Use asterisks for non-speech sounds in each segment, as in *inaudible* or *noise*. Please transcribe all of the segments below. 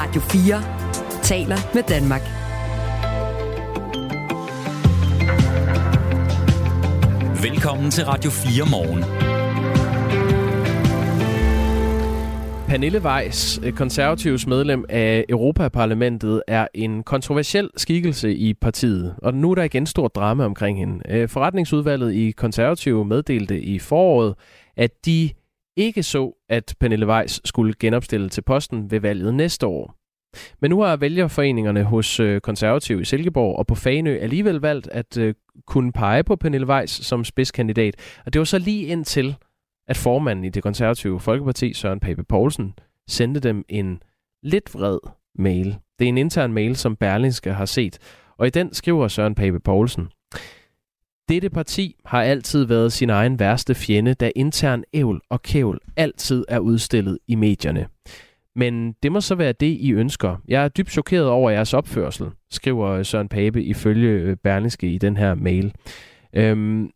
Radio 4 taler med Danmark. Velkommen til Radio 4 morgen. Pernille Weiss, konservativs medlem af Europaparlamentet, er en kontroversiel skikkelse i partiet, og nu er der igen stort drama omkring hende. Øh, forretningsudvalget i konservativ meddelte i foråret, at de ikke så, at Pernille Weiss skulle genopstille til posten ved valget næste år. Men nu har vælgerforeningerne hos øh, konservative konservativ i Silkeborg og på Fanø alligevel valgt at øh, kunne pege på Pernille Weiss som spidskandidat. Og det var så lige indtil, at formanden i det konservative Folkeparti, Søren Pape Poulsen, sendte dem en lidt vred mail. Det er en intern mail, som Berlingske har set. Og i den skriver Søren Pape Poulsen, dette parti har altid været sin egen værste fjende, da intern ævl og kævl altid er udstillet i medierne. Men det må så være det, I ønsker. Jeg er dybt chokeret over jeres opførsel, skriver Søren Pape ifølge øh, Berlingske i den her mail. Øhm,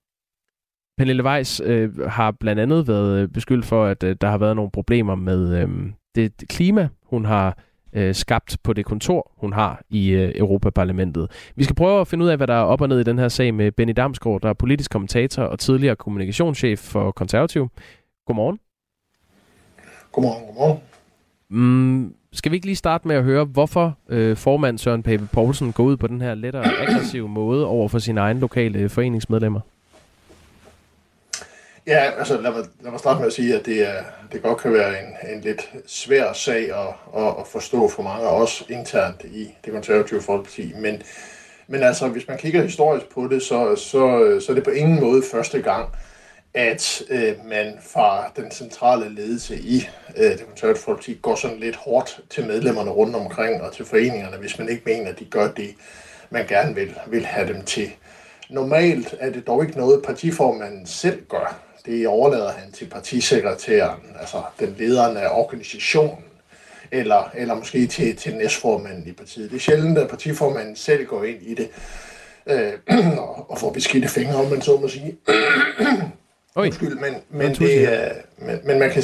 Pernille Weiss øh, har blandt andet været øh, beskyldt for, at øh, der har været nogle problemer med øh, det klima, hun har øh, skabt på det kontor, hun har i øh, Europaparlamentet. Vi skal prøve at finde ud af, hvad der er op og ned i den her sag med Benny Damsgaard, der er politisk kommentator og tidligere kommunikationschef for Konservativ. Godmorgen. Godmorgen, godmorgen. Mm, skal vi ikke lige starte med at høre, hvorfor øh, formand Søren Pape Poulsen går ud på den her lettere aggressive måde over for sine egne lokale øh, foreningsmedlemmer? Ja, altså lad mig, lad mig starte med at sige, at det, er, det godt kan være en, en lidt svær sag at, at, at forstå for mange af os internt i det konservative folkeparti. Men, men altså, hvis man kigger historisk på det, så, så, så er det på ingen måde første gang, at øh, man fra den centrale ledelse i øh, det konservative folkeparti går sådan lidt hårdt til medlemmerne rundt omkring og til foreningerne, hvis man ikke mener, at de gør det, man gerne vil, vil have dem til. Normalt er det dog ikke noget, partiformanden selv gør det overlader han til partisekretæren, altså den lederen af organisationen, eller, eller måske til, til næstformanden i partiet. Det er sjældent, at partiformanden selv går ind i det øh, *clears throat* og, og får beskidte fingre, om man så må sige. *clears throat* Oj. Undskyld, men, men, det, øh, men, men man kan...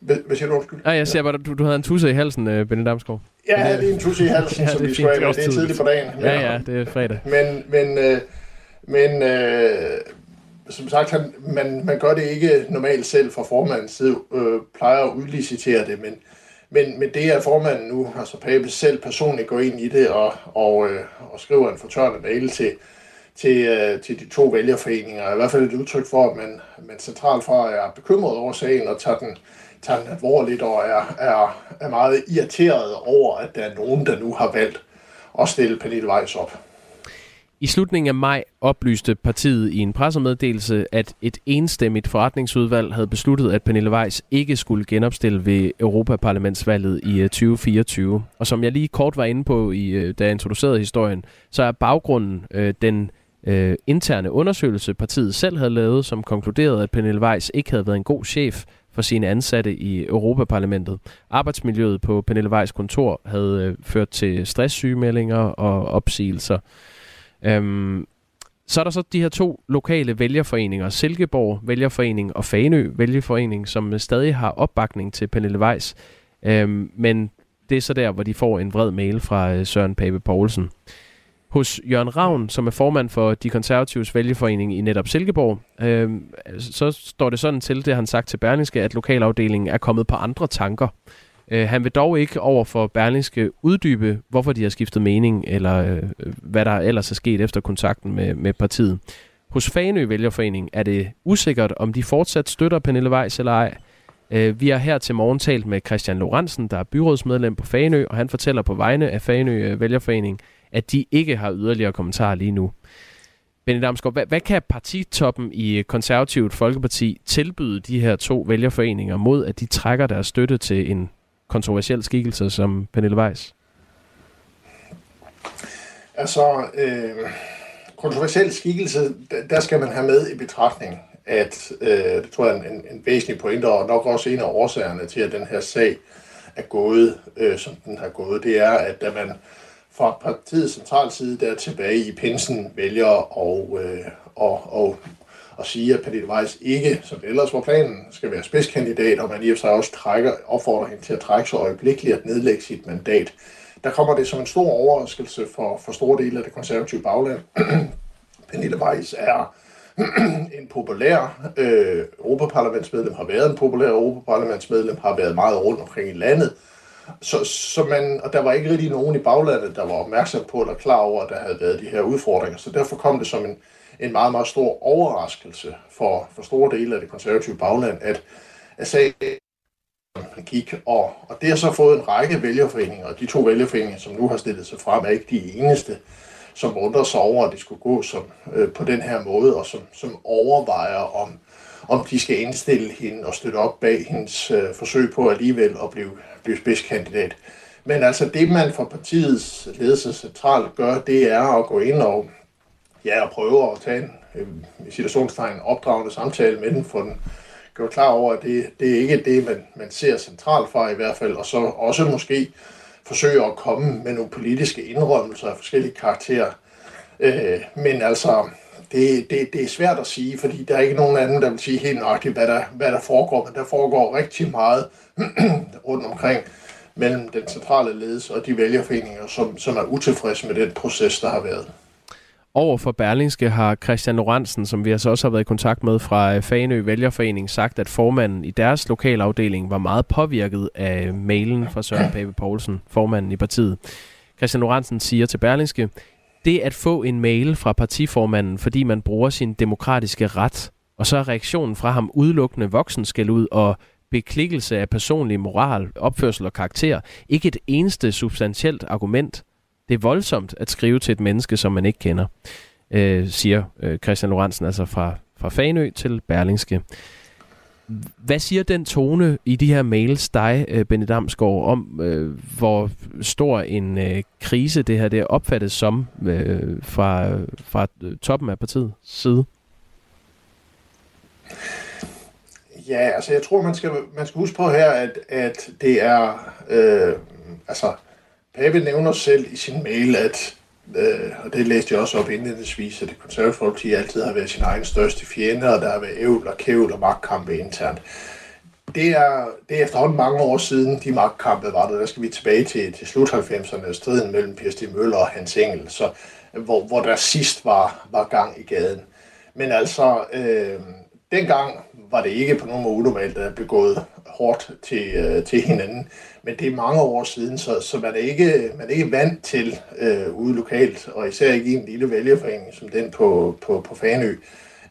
Hvad siger du undskyld? Nej, jeg ser bare, du, du havde en tusse i halsen, uh, Benny Damsgaard. Ja, det er en tusse i halsen, *laughs* ja, som vi skal Det er tidligt på dagen. Ja, ja, det er fredag. Men, men, øh, men øh, som sagt, han, man, man gør det ikke normalt selv fra formandens side, øh, plejer at udlicitere det, men, men, men det er formanden nu, altså Pape selv personligt går ind i det og, og, øh, og skriver en fortørnet mail til, til, øh, til de to vælgerforeninger. I hvert fald et udtryk for, at man, man centralt fra er bekymret over sagen og tager den, tager den alvorligt og er, er, er meget irriteret over, at der er nogen, der nu har valgt at stille Pernille Weiss op. I slutningen af maj oplyste partiet i en pressemeddelelse, at et enstemmigt forretningsudvalg havde besluttet, at Pernille Weiss ikke skulle genopstille ved Europaparlamentsvalget i øh, 2024. Og som jeg lige kort var inde på, i, øh, da jeg introducerede historien, så er baggrunden øh, den øh, interne undersøgelse, partiet selv havde lavet, som konkluderede, at Pernille Weiss ikke havde været en god chef for sine ansatte i Europaparlamentet. Arbejdsmiljøet på Pernille Weiss kontor havde øh, ført til stresssygemeldinger og opsigelser. Øhm, så er der så de her to lokale vælgerforeninger, Silkeborg Vælgerforening og Fanø Vælgerforening, som stadig har opbakning til Pernille Weiss. Øhm, men det er så der, hvor de får en vred mail fra øh, Søren Pape Poulsen. Hos Jørgen Ravn, som er formand for de konservatives vælgerforening i netop Silkeborg, Øh, så står det sådan til, det han sagt til Berlingske, at lokalafdelingen er kommet på andre tanker. Øh, han vil dog ikke over for Berlingske uddybe, hvorfor de har skiftet mening, eller øh, hvad der ellers er sket efter kontakten med, med partiet. Hos Fanø Vælgerforening er det usikkert, om de fortsat støtter Pernille Weiss eller ej. Øh, vi har her til morgen talt med Christian Lorentzen, der er byrådsmedlem på Fanø, og han fortæller på vegne af Fanø øh, Vælgerforening, at de ikke har yderligere kommentarer lige nu. Benny Damsgaard, hvad, hvad kan partitoppen i Konservativt Folkeparti tilbyde de her to vælgerforeninger mod, at de trækker deres støtte til en kontroversiel skikkelse som Pernille Weiss? Altså, øh, kontroversiel skikkelse, der skal man have med i betragtning, at øh, det tror jeg er en, en væsentlig pointe, og nok også en af årsagerne til, at den her sag er gået, øh, som den har gået, det er, at da man fra partiets centralside der tilbage i pinsen vælger at, øh, og, og, og sige, at Pernille Weiss ikke, som det ellers var planen, skal være spidskandidat, og man i og for sig også trækker, opfordrer hende til at trække sig øjeblikkeligt at nedlægge sit mandat. Der kommer det som en stor overraskelse for, for store dele af det konservative bagland. *clears throat* Pernille Weiss er *clears throat* en populær øh, europaparlamentsmedlem, har været en populær europaparlamentsmedlem, har været meget rundt omkring i landet. Så, så man, og der var ikke rigtig nogen i baglandet, der var opmærksom på eller klar over, at der havde været de her udfordringer. Så derfor kom det som en, en meget, meget stor overraskelse for, for store dele af det konservative bagland, at, at sagen gik, og, og det har så fået en række vælgerforeninger, og de to vælgerforeninger, som nu har stillet sig frem, er ikke de eneste, som undrer sig over, at det skulle gå som, øh, på den her måde, og som, som overvejer, om, om de skal indstille hende og støtte op bag hendes øh, forsøg på alligevel at blive, blive spidskandidat. Men altså det, man fra partiets ledelse centralt gør, det er at gå ind og, ja, og prøve at tage en øh, situationstegn opdragende samtale med den, for den gjort klar over, at det, det er ikke det, man, man ser centralt fra i hvert fald, og så også måske forsøge at komme med nogle politiske indrømmelser af forskellige karakterer. Øh, men altså, det, det, det er svært at sige, fordi der er ikke nogen anden, der vil sige helt nøjagtigt, hvad der, hvad der foregår, men der foregår rigtig meget *clears throat* rundt omkring mellem den centrale ledelse og de vælgerforeninger, som, som er utilfredse med den proces, der har været. Over for Berlingske har Christian Lorentzen, som vi altså også har været i kontakt med fra øh, Fanø Faneø Vælgerforening, sagt, at formanden i deres lokalafdeling var meget påvirket af mailen fra Søren Pape Poulsen, formanden i partiet. Christian Lorentzen siger til Berlingske, det at få en mail fra partiformanden, fordi man bruger sin demokratiske ret, og så er reaktionen fra ham udelukkende voksen skal ud og beklikkelse af personlig moral, opførsel og karakter, ikke et eneste substantielt argument. Det er voldsomt at skrive til et menneske, som man ikke kender, øh, siger øh, Christian Lorentzen, altså fra, fra Fanø til Berlingske. Hvad siger den tone i de her mails dig, øh, Benny Damsgaard, om øh, hvor stor en øh, krise det her det er opfattet som øh, fra, fra øh, toppen af partiet side? Ja, altså jeg tror, man skal, man skal huske på her, at, at det er, øh, altså Pape nævner selv i sin mail, at, øh, og det læste jeg også op indledningsvis, at det konservative folkeparti altid har været sin egen største fjende, og der har været ævl og kævl og magtkampe internt. Det er, det er efterhånden mange år siden, de magtkampe var der. Der skal vi tilbage til, til slut 90'erne, striden mellem Per Stig Møller og Hans Engel, så, hvor, hvor der sidst var, var gang i gaden. Men altså, øh, dengang var det ikke på nogen måde unormalt at begået hårdt til, øh, til hinanden. Men det er mange år siden, så, så man, er ikke, man er ikke vant til øh, ude lokalt, og især ikke i en lille vælgerforening som den på, på, på Fanø,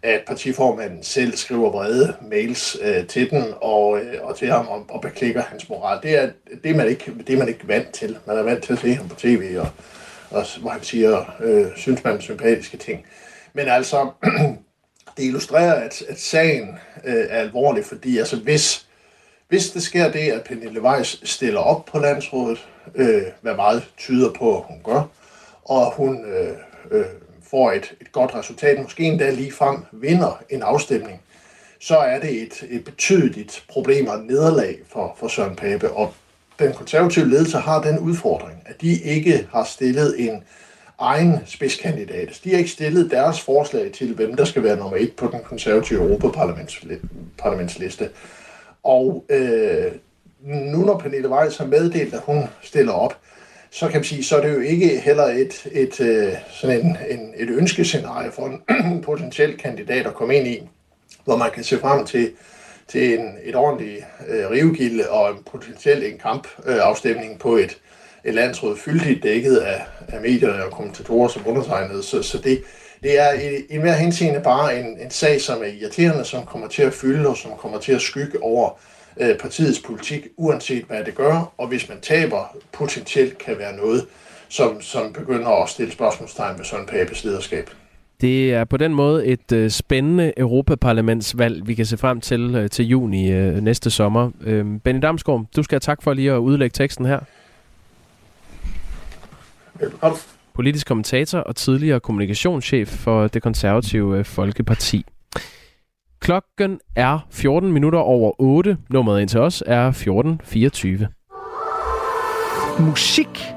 at partiformanden selv skriver vrede mails øh, til den og, øh, og til ham og, og beklikker hans moral. Det er, det, er man ikke, det er man ikke vant til. Man er vant til at se ham på tv, og, og hvor han siger, øh, synes man sympatiske ting. Men altså, *clears throat* det illustrerer, at, at sagen øh, er alvorlig, fordi altså, hvis, hvis det sker det, at Pernille Weiss stiller op på landsrådet, øh, hvad meget tyder på, at hun gør, og hun øh, øh, får et, et godt resultat, måske endda lige frem vinder en afstemning, så er det et, et betydeligt problem og nederlag for, for Søren Pape. Og den konservative ledelse har den udfordring, at de ikke har stillet en egen spidskandidat. De har ikke stillet deres forslag til, hvem der skal være nummer et på den konservative Europaparlamentsliste. Og øh, nu når Pernille Weiss har meddelt, at hun stiller op, så kan man sige, så er det jo ikke heller et, et, øh, sådan en, en, et ønskescenarie for en *clears throat* potentiel kandidat at komme ind i, hvor man kan se frem til, til en, et ordentligt øh, rivegilde og en potentielt en kampafstemning øh, på et, et landsråd fyldigt dækket af, af medierne og kommentatorer som undertegnede. Så, så det, det er i, i mere henseende bare en, en sag, som er irriterende, som kommer til at fylde og som kommer til at skygge over øh, partiets politik, uanset hvad det gør. Og hvis man taber, potentielt kan være noget, som, som begynder at stille spørgsmålstegn ved sådan Papes lederskab. Det er på den måde et øh, spændende Europaparlamentsvalg, vi kan se frem til øh, til juni øh, næste sommer. Øh, Benny Damsgaard, du skal have tak for lige at udlægge teksten her. Velkommen. Politisk kommentator og tidligere kommunikationschef for det konservative øh, Folkeparti. Klokken er 14 minutter over 8. Nummeret ind til os er 1424. Musik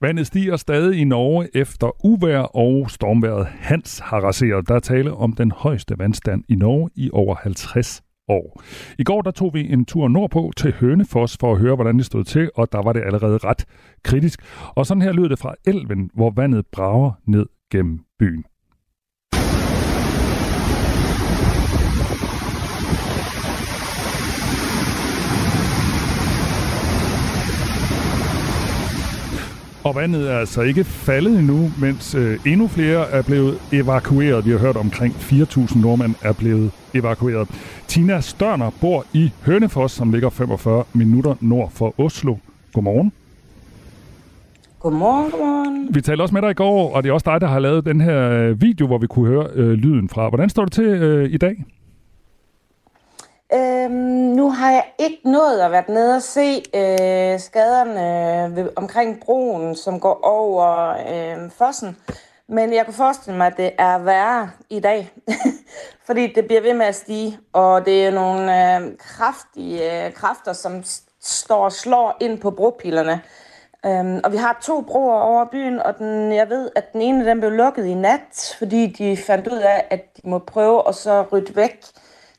Vandet stiger stadig i Norge efter uvær og stormværet Hans har raseret. Der er tale om den højeste vandstand i Norge i over 50 år. I går der tog vi en tur nordpå til Hønefoss for at høre, hvordan det stod til, og der var det allerede ret kritisk. Og sådan her lød det fra elven, hvor vandet brager ned gennem byen. Og vandet er altså ikke faldet endnu, mens øh, endnu flere er blevet evakueret. Vi har hørt omkring 4.000 nordmænd er blevet evakueret. Tina Størner bor i Hønefoss, som ligger 45 minutter nord for Oslo. Godmorgen. Godmorgen, godmorgen. Vi talte også med dig i går, og det er også dig, der har lavet den her øh, video, hvor vi kunne høre øh, lyden fra. Hvordan står det til øh, i dag? Øhm, nu har jeg ikke nået at være nede og se øh, skaderne øh, ved, omkring broen, som går over øh, fossen. Men jeg kunne forestille mig, at det er værre i dag, *laughs* fordi det bliver ved med at stige, og det er nogle øh, kraftige øh, kræfter, som står og slår ind på bropillerne. Øhm, og vi har to broer over byen, og den, jeg ved, at den ene den blev lukket i nat, fordi de fandt ud af, at de må prøve at så rydde væk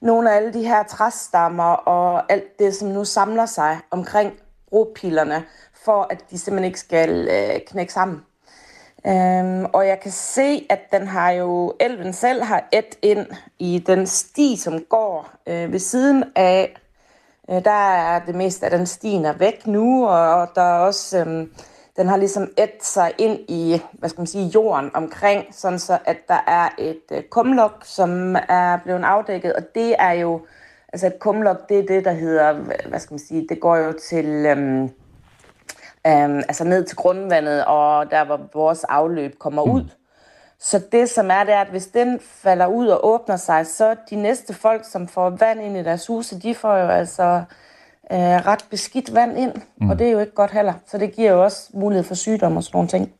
nogle af alle de her træstammer og alt det, som nu samler sig omkring bropillerne, for at de simpelthen ikke skal øh, knække sammen. Øhm, og jeg kan se, at den har jo, elven selv har et ind i den sti, som går øh, ved siden af. Øh, der er det meste af den stien er væk nu, og der er også... Øh, den har ligesom et sig ind i, hvad skal man sige, jorden omkring, sådan så at der er et øh, kumlok, som er blevet afdækket, og det er jo, altså et kumlok, det er det, der hedder, hvad skal man sige, det går jo til, øhm, øhm, altså ned til grundvandet, og der hvor vores afløb kommer ud. Så det som er, det er, at hvis den falder ud og åbner sig, så de næste folk, som får vand ind i deres huse, de får jo altså øh, ret beskidt vand ind, mm. og det er jo ikke godt heller. Så det giver jo også mulighed for sygdom og sådan nogle ting.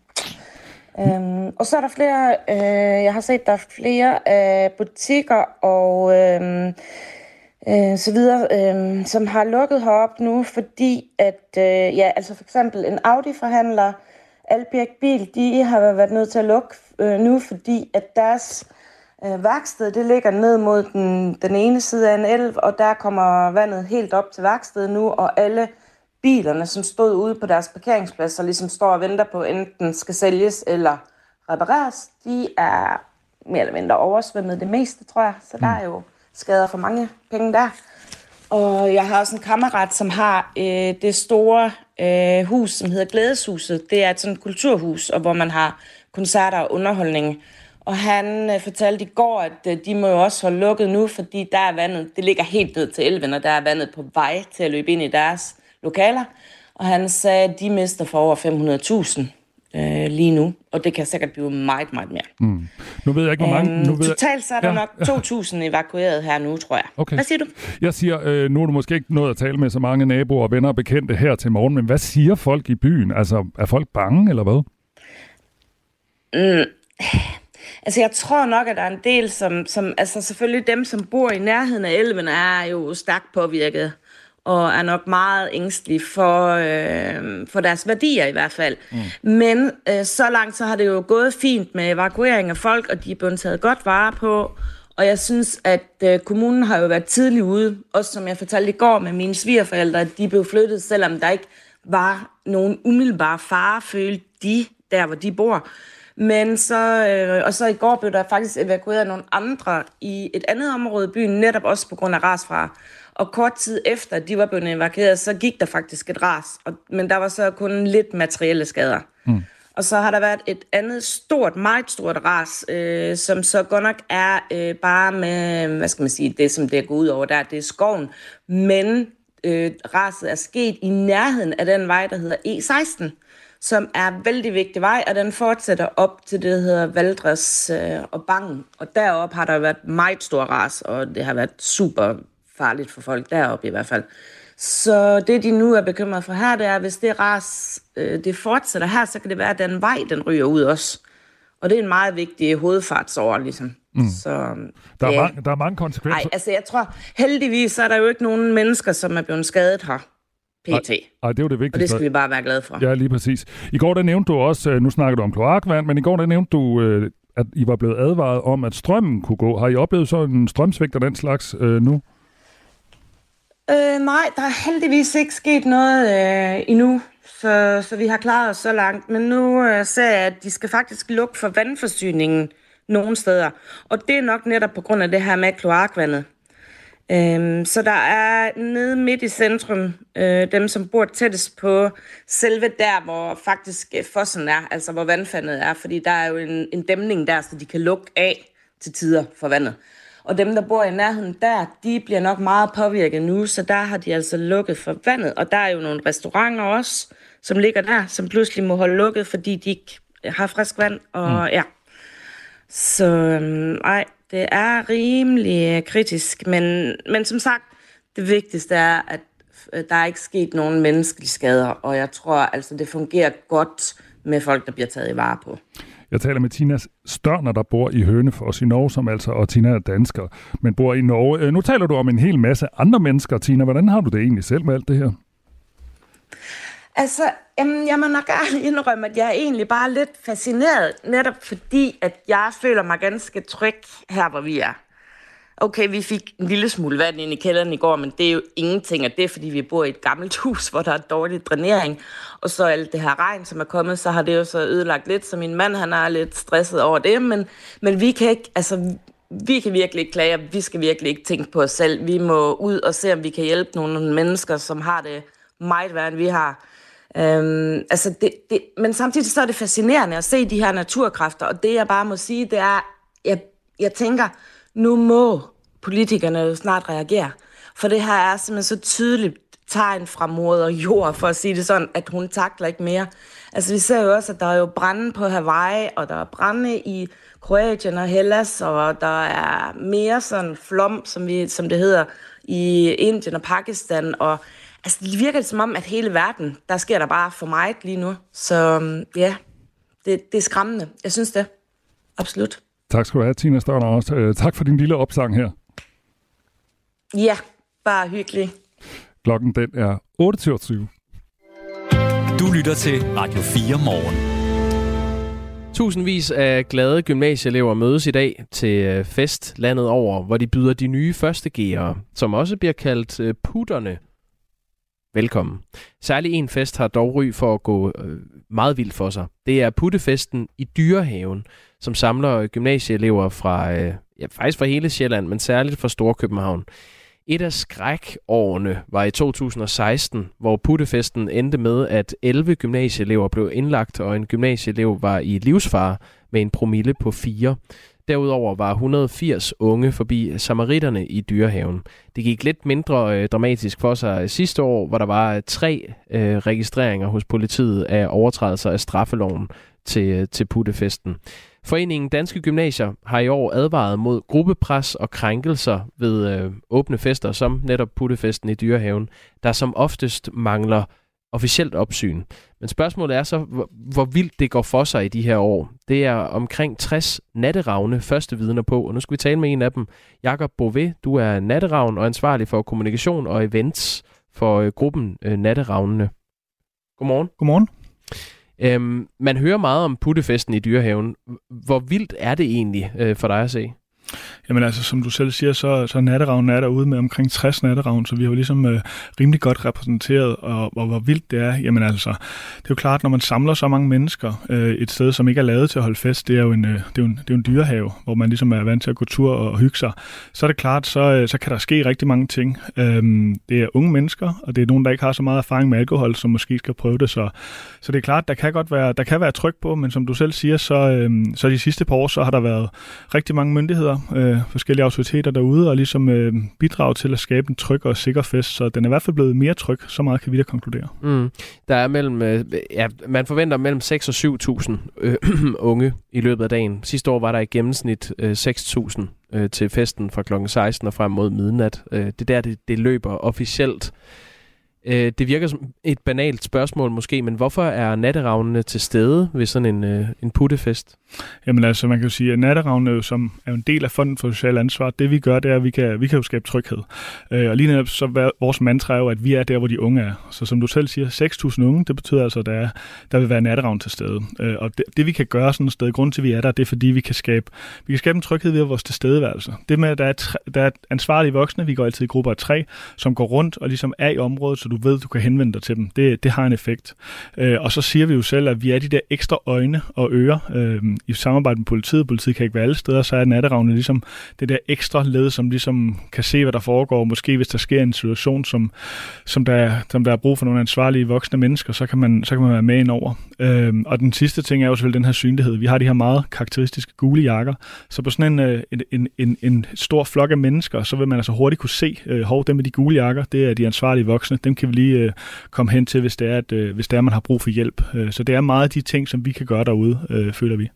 Øhm, og så er der flere, øh, jeg har set, der er flere øh, butikker og øh, øh, så videre, øh, som har lukket herop nu, fordi at, øh, ja, altså for eksempel en Audi-forhandler, Albjerg Bil, de har været nødt til at lukke øh, nu, fordi at deres øh, det ligger ned mod den, den ene side af en elv, og der kommer vandet helt op til værkstedet nu, og alle bilerne, som stod ude på deres parkeringspladser, ligesom står og venter på, enten skal sælges eller repareres, de er mere eller mindre oversvømmet det meste, tror jeg. Så der er jo skader for mange penge der. Og jeg har også en kammerat, som har øh, det store øh, hus, som hedder Glædeshuset. Det er et sådan kulturhus, og hvor man har koncerter og underholdning. Og han øh, fortalte i går, at øh, de må jo også holde lukket nu, fordi der er vandet, det ligger helt ned til elven, og der er vandet på vej til at løbe ind i deres lokaler. Og han sagde, at de mister for over 500.000 øh, lige nu, og det kan sikkert blive meget, meget mere. Mm. Nu ved jeg ikke, hvor mange... Øhm, nu ved totalt så er der Ja, nok 2.000 evakueret her nu, tror jeg. Okay. Hvad siger du? Jeg siger, øh, nu er du måske ikke nået at tale med så mange naboer, venner og bekendte her til morgen, men hvad siger folk i byen? Altså, er folk bange, eller hvad? Mm. Altså, jeg tror nok, at der er en del, som, som... Altså, selvfølgelig dem, som bor i nærheden af elven, er jo stærkt påvirket og er nok meget ængstelige for, øh, for deres værdier i hvert fald. Mm. Men øh, så langt så har det jo gået fint med evakuering af folk, og de er blevet taget godt vare på. Og jeg synes, at øh, kommunen har jo været tidlig ude, også som jeg fortalte i går med mine svigerforældre, at de blev flyttet, selvom der ikke var nogen umiddelbare fare, følte de der, hvor de bor. Men så, øh, og så i går blev der faktisk evakueret nogle andre i et andet område i byen, netop også på grund af ras fra. Og kort tid efter, de var blevet evakueret, så gik der faktisk et ras. Og, men der var så kun lidt materielle skader. Mm. Og så har der været et andet stort, meget stort ras, øh, som så godt nok er øh, bare med, hvad skal man sige, det som det går ud over der, det er skoven. Men øh, raset er sket i nærheden af den vej, der hedder E16. Som er vældig vigtig vej, og den fortsætter op til det, der hedder Valdres øh, og Bangen. Og deroppe har der været meget stor ras, og det har været super farligt for folk deroppe i hvert fald. Så det, de nu er bekymret for her, det er, at hvis det ras øh, det fortsætter her, så kan det være, at den vej, den ryger ud også. Og det er en meget vigtig hovedfartsår, ligesom. Mm. Så, der, er ja. mange, der er mange konsekvenser. Nej, altså jeg tror, heldigvis så er der jo ikke nogen mennesker, som er blevet skadet her. PT. Nej, det er jo det vigtigste. Og det skal vi bare være glade for. Ja, lige præcis. I går der nævnte du også, øh, nu snakker du om kloakvand, men i går der nævnte du, øh, at I var blevet advaret om, at strømmen kunne gå. Har I oplevet sådan en strømsvigt af den slags øh, nu? Øh, nej, der er heldigvis ikke sket noget øh, endnu, så, så vi har klaret os så langt. Men nu øh, ser jeg, at de skal faktisk lukke for vandforsyningen nogle steder. Og det er nok netop på grund af det her med kloakvandet. Øhm, så der er nede midt i centrum, øh, dem som bor tættest på selve der, hvor faktisk øh, fossen er, altså hvor vandfandet er, fordi der er jo en, en dæmning der, så de kan lukke af til tider for vandet. Og dem, der bor i nærheden der, de bliver nok meget påvirket nu, så der har de altså lukket for vandet. Og der er jo nogle restauranter også, som ligger der, som pludselig må holde lukket, fordi de ikke har frisk vand. Og mm. ja, så øhm, ej, det er rimelig øh, kritisk, men, men som sagt, det vigtigste er, at øh, der er ikke sket nogen menneskelige skader, og jeg tror altså, det fungerer godt med folk, der bliver taget i vare på. Jeg taler med Tina Størner, der bor i Hønefoss i Norge, som altså, og Tina er dansker, men bor i Norge. Øh, nu taler du om en hel masse andre mennesker, Tina. Hvordan har du det egentlig selv med alt det her? Altså, jamen, jeg må nok indrømme, at jeg er egentlig bare lidt fascineret, netop fordi, at jeg føler mig ganske tryg her, hvor vi er. Okay, vi fik en lille smule vand ind i kælderen i går, men det er jo ingenting, og det er, fordi vi bor i et gammelt *laughs* hus, hvor der er dårlig drænering. Og så alt det her regn, som er kommet, så har det jo så ødelagt lidt, så min mand, han er lidt stresset over det, men, men vi kan ikke, altså, vi kan virkelig ikke klage, og vi skal virkelig ikke tænke på os selv. Vi må ud og se, om vi kan hjælpe nogle mennesker, som har det meget værre, end vi har. Øhm, altså det, det, men samtidig så er det fascinerende at se de her naturkræfter, og det jeg bare må sige, det er, jeg, jeg tænker, nu må politikerne jo snart reagere. For det her er simpelthen så tydeligt tegn fra moder jord, for at sige det sådan, at hun takler ikke mere. Altså vi ser jo også, at der er jo brænde på Hawaii, og der er brænde i Kroatien og Hellas, og der er mere sådan flom, som, vi, som det hedder, i Indien og Pakistan, og altså, det virker som om, at hele verden, der sker der bare for meget lige nu. Så øhm, ja, det, det er skræmmende. Jeg synes det. Absolut. Tak skal du have, Tina Størner også. Øh, tak for din lille opsang her. Ja, bare hyggelig. Klokken den er 8.20. Du lytter til Radio 4 morgen. Tusindvis af glade gymnasieelever mødes i dag til øh, fest landet over, hvor de byder de nye første gere, som også bliver kaldt øh, putterne, velkommen. Særlig en fest har dog ry for at gå øh, meget vildt for sig. Det er puttefesten i Dyrehaven, som samler gymnasieelever fra, øh, ja, faktisk fra hele Sjælland, men særligt fra Storkøbenhavn. Et af skrækårene var i 2016, hvor puttefesten endte med, at 11 gymnasieelever blev indlagt, og en gymnasieelev var i livsfare med en promille på 4. Derudover var 180 unge forbi samaritterne i dyrehaven. Det gik lidt mindre øh, dramatisk for sig sidste år, hvor der var tre øh, registreringer hos politiet af overtrædelser af straffeloven til, øh, til puttefesten. Foreningen Danske Gymnasier har i år advaret mod gruppepres og krænkelser ved øh, åbne fester, som netop puttefesten i Dyrehaven, der som oftest mangler officielt opsyn. Men spørgsmålet er så, hvor, hvor vildt det går for sig i de her år. Det er omkring 60 natteravne første vidner på, og nu skal vi tale med en af dem. Jakob Bové, du er natteravn og ansvarlig for kommunikation og events for øh, gruppen øh, Natteravnene. Godmorgen. Godmorgen. Øhm, man hører meget om puttefesten i Dyrehaven. Hvor vildt er det egentlig øh, for dig at se? Jamen altså, som du selv siger, så, så natteravnen er derude med omkring 60 natteravn, så vi har jo ligesom øh, rimelig godt repræsenteret, og, og hvor vildt det er. Jamen altså, det er jo klart, når man samler så mange mennesker øh, et sted, som ikke er lavet til at holde fest, det er jo en, øh, det er jo en, det er jo en dyrehave, hvor man ligesom er vant til at gå tur og hygge sig, så er det klart, så, øh, så kan der ske rigtig mange ting. Øh, det er unge mennesker, og det er nogen, der ikke har så meget erfaring med alkohol, som måske skal prøve det, så, så det er klart, der kan godt være, der kan være tryk på, men som du selv siger, så, øh, så de sidste par år, så har der været rigtig mange myndigheder, øh, øh, forskellige autoriteter derude og ligesom øh, bidrage til at skabe en tryg og sikker fest. Så den er i hvert fald blevet mere tryg, så meget kan vi da konkludere. Mm. Der er mellem, øh, ja, man forventer mellem 6 og 7.000 øh, *clears throat* unge i løbet af dagen. Sidste år var der i gennemsnit øh, 6.000 øh, til festen fra kl. 16 og frem mod midnat. Øh, det er der, det, det løber officielt. Øh, det virker som et banalt spørgsmål måske, men hvorfor er natteravnene til stede ved sådan en, øh, en puttefest? Jamen altså, man kan jo sige, at natteravnene jo, som er en del af Fonden for Social Ansvar, det vi gør, det er, at vi kan, vi kan jo skabe tryghed. Øh, og lige netop så er vores mantra er jo, at vi er der, hvor de unge er. Så som du selv siger, 6.000 unge, det betyder altså, at der, er, der vil være natteravn til stede. Øh, og det, det, vi kan gøre sådan et sted, grund til, at vi er der, det er, fordi vi kan skabe, vi kan skabe en tryghed ved vores tilstedeværelse. Det med, at der er, tre, der er ansvarlige voksne, vi går altid i grupper af tre, som går rundt og ligesom er i området, så du ved, du kan henvende dig til dem. Det, det har en effekt. Øh, og så siger vi jo selv, at vi er de der ekstra øjne og ører øh, i samarbejde med politiet. Politiet kan ikke være alle steder, så er natteravne ligesom det der ekstra led, som ligesom kan se, hvad der foregår. Måske hvis der sker en situation, som, som, der, som der er brug for nogle ansvarlige voksne mennesker, så kan man, så kan man være med ind over. Øhm, og den sidste ting er jo selvfølgelig den her synlighed. Vi har de her meget karakteristiske gule jakker, så på sådan en, øh, en, en, en, en stor flok af mennesker, så vil man altså hurtigt kunne se, øh, hov, dem med de gule jakker, det er de ansvarlige voksne, dem kan vi lige øh, komme hen til, hvis det er, at, øh, hvis det er, man har brug for hjælp. Øh, så det er meget af de ting, som vi kan gøre derude, øh, føler vi.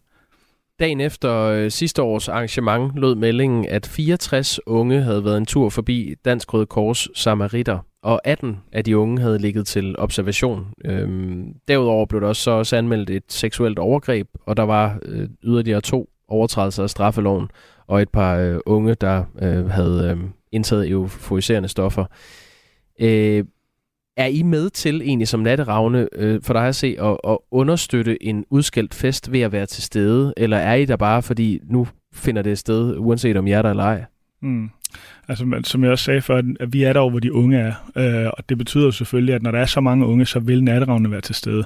Dagen efter øh, sidste års arrangement lød meldingen, at 64 unge havde været en tur forbi Dansk Røde Kors Samaritter, og 18 af de unge havde ligget til observation. Øhm, derudover blev der også, så også anmeldt et seksuelt overgreb, og der var øh, yderligere to overtrædelser af straffeloven, og et par øh, unge, der øh, havde øh, indtaget euforiserende stoffer. Øh, er I med til egentlig som natteravne, øh, for dig at se, at, at understøtte en udskældt fest ved at være til stede? Eller er I der bare, fordi nu finder det sted, uanset om I er der eller ej? Mm. Altså, som jeg også sagde før, at vi er der, hvor de unge er. Øh, og det betyder selvfølgelig, at når der er så mange unge, så vil natteravnene være til stede.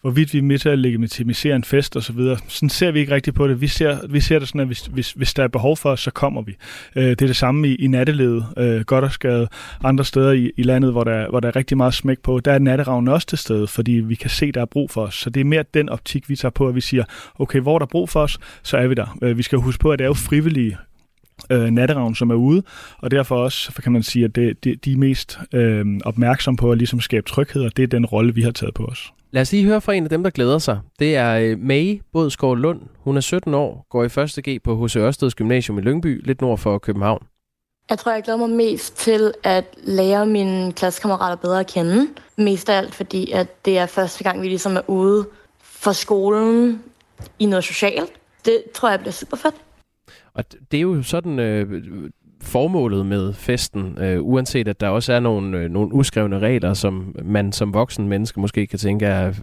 Hvorvidt vi er med til at legitimisere en fest og så videre, sådan ser vi ikke rigtigt på det. Vi ser, vi ser det sådan, at hvis, hvis, hvis der er behov for os, så kommer vi. Øh, det er det samme i, i natteledet, øh, godt og andre steder i, i landet, hvor der, hvor der er rigtig meget smæk på. Der er natteravnene også til stede, fordi vi kan se, der er brug for os. Så det er mere den optik, vi tager på, at vi siger, okay, hvor der er brug for os, så er vi der. Øh, vi skal huske på, at det er jo frivillige øh, natteravn, som er ude, og derfor også kan man sige, at det, det, de er mest øh, opmærksomme på at ligesom skabe tryghed, og det er den rolle, vi har taget på os. Lad os lige høre fra en af dem, der glæder sig. Det er øh, May Bådskov Lund. Hun er 17 år, går i 1. G på H.C. Ørsteds Gymnasium i Lyngby, lidt nord for København. Jeg tror, jeg glæder mig mest til at lære mine klassekammerater bedre at kende. Mest af alt, fordi at det er første gang, vi ligesom er ude for skolen i noget socialt. Det tror jeg bliver super fedt. Og det er jo sådan øh, formålet med festen, øh, uanset at der også er nogle, øh, nogle uskrevne regler, som man som voksen menneske måske kan tænke, er, øh,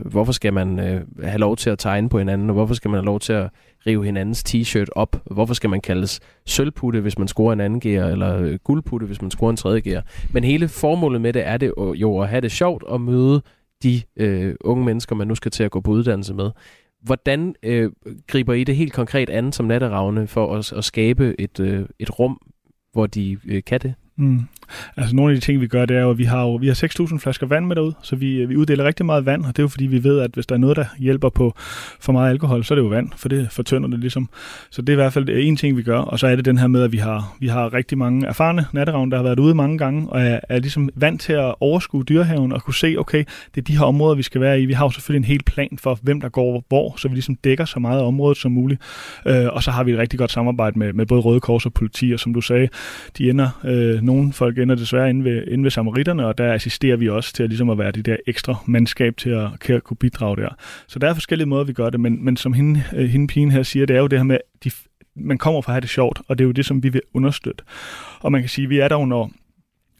hvorfor skal man øh, have lov til at tegne på hinanden, og hvorfor skal man have lov til at rive hinandens t-shirt op? Hvorfor skal man kaldes sølvputte, hvis man scorer en anden gear, eller øh, guldputte, hvis man scorer en tredje gear? Men hele formålet med det er det jo at have det sjovt og møde de øh, unge mennesker, man nu skal til at gå på uddannelse med. Hvordan øh, griber I det helt konkret an som natteravne for at, at skabe et, øh, et rum, hvor de øh, kan det? Mm. Altså nogle af de ting, vi gør, det er jo, at vi har, jo, vi har 6.000 flasker vand med derud, så vi, øh, vi uddeler rigtig meget vand, og det er jo fordi, vi ved, at hvis der er noget, der hjælper på for meget alkohol, så er det jo vand, for det fortynder det ligesom. Så det er i hvert fald en ting, vi gør, og så er det den her med, at vi har, vi har rigtig mange erfarne natteravn, der har været ude mange gange, og er, er ligesom vant til at overskue dyrehaven og kunne se, okay, det er de her områder, vi skal være i. Vi har jo selvfølgelig en hel plan for, hvem der går hvor, så vi ligesom dækker så meget af området som muligt. Øh, og så har vi et rigtig godt samarbejde med, med både Røde Kors og politi, og som du sagde, de ender, øh, nogle folk ender desværre inde ved, inde ved samaritterne, og der assisterer vi også til at, ligesom at være det der ekstra mandskab til at, til at kunne bidrage der. Så der er forskellige måder, vi gør det, men, men som hende, øh, hende pigen her siger, det er jo det her med, de, man kommer for at have det sjovt, og det er jo det, som vi vil understøtte. Og man kan sige, at vi er der jo, når,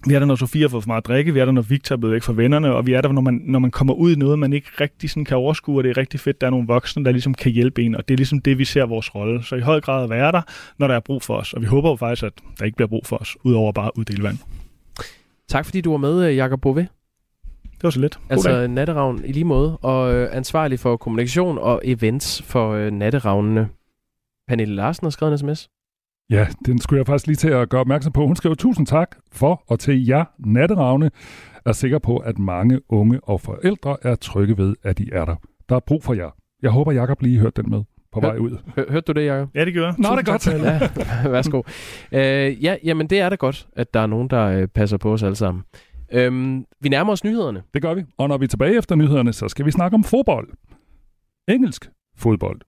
vi er der, når Sofia får for meget at drikke, vi er der, når Victor er blevet væk fra vennerne, og vi er der, når man, når man kommer ud i noget, man ikke rigtig sådan kan overskue, og det er rigtig fedt, der er nogle voksne, der ligesom kan hjælpe en, og det er ligesom det, vi ser vores rolle. Så i høj grad at være der, når der er brug for os, og vi håber jo faktisk, at der ikke bliver brug for os, udover bare at uddele vand. Tak fordi du var med, øh, Jakob Bove. Det var så lidt. God altså dag. natteravn i lige måde, og øh, ansvarlig for kommunikation og events for øh, natteravnene. Pernille Larsen har skrevet en sms. Ja, den skulle jeg faktisk lige til at gøre opmærksom på. Hun skriver tusind tak for og til jer natteravne. Er sikker på, at mange unge og forældre er trygge ved, at I er der. Der er brug for jer. Jeg håber, Jakob lige hørte den med på vej ud. Hør, hørte du det, Jacob? Ja, det gjorde jeg. Nå, det er godt. *laughs* Ja, værsgo. Øh, ja, jamen det er da godt, at der er nogen, der øh, passer på os alle sammen. Øhm, vi nærmer os nyhederne. Det gør vi. Og når vi er tilbage efter nyhederne, så skal vi snakke om fodbold. Engelsk fodbold.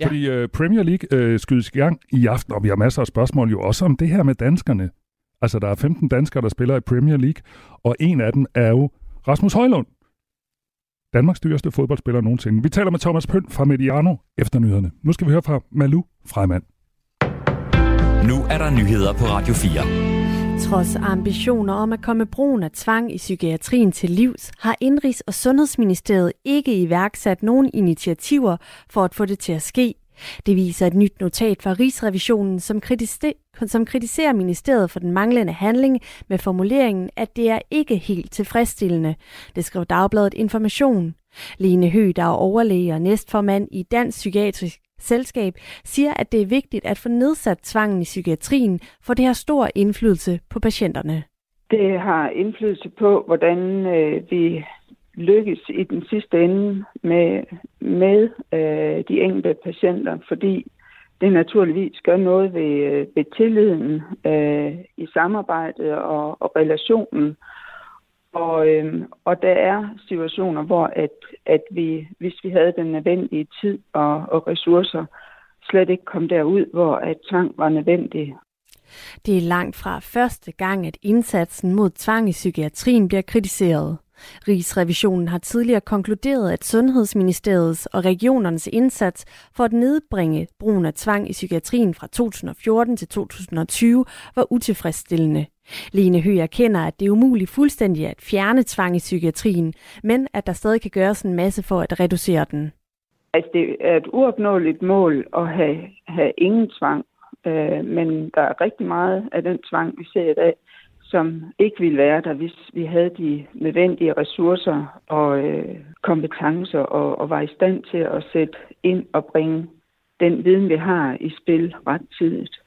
Ja. Fordi øh, Premier League øh, skydes i gang i aften, og vi har masser af spørgsmål jo også om det her med danskerne. Altså, der er 15 danskere, der spiller i Premier League, og en af dem er jo Rasmus Højlund. Danmarks dyreste fodboldspiller nogensinde. Vi taler med Thomas Pønt fra Mediano efter nyhederne. Nu skal vi høre fra Malu Frejmand. Nu er der nyheder på Radio 4. Trods ambitioner om at komme brugen af tvang i psykiatrien til livs, har Indrigs- og Sundhedsministeriet ikke iværksat nogen initiativer for at få det til at ske. Det viser et nyt notat fra Rigsrevisionen, som, kritiser- som kritiserer ministeriet for den manglende handling med formuleringen, at det er ikke helt tilfredsstillende. Det skrev Dagbladet Information. Lene Høgh, der er overlæge og næstformand i Dansk Psykiatrisk Selskab, siger, at det er vigtigt at få nedsat tvangen i psykiatrien, for det har stor indflydelse på patienterne. Det har indflydelse på, hvordan øh, vi lykkes i den sidste ende med, med øh, de enkelte patienter, fordi det naturligvis gør noget ved, øh, ved tilliden øh, i samarbejdet og, og relationen. Og, øh, og der er situationer, hvor at, at vi, hvis vi havde den nødvendige tid og, og ressourcer, slet ikke kom derud, hvor at tvang var nødvendig. Det er langt fra første gang, at indsatsen mod tvang i psykiatrien bliver kritiseret. Rigsrevisionen har tidligere konkluderet, at Sundhedsministeriets og regionernes indsats for at nedbringe brugen af tvang i psykiatrien fra 2014 til 2020 var utilfredsstillende. Lene Høgh erkender, at det er umuligt fuldstændig at fjerne tvang i psykiatrien, men at der stadig kan gøres en masse for at reducere den. Altså, det er et uopnåeligt mål at have, have ingen tvang, øh, men der er rigtig meget af den tvang, vi ser i dag, som ikke ville være der, hvis vi havde de nødvendige ressourcer og øh, kompetencer og, og var i stand til at sætte ind og bringe den viden, vi har i spil ret tidligt.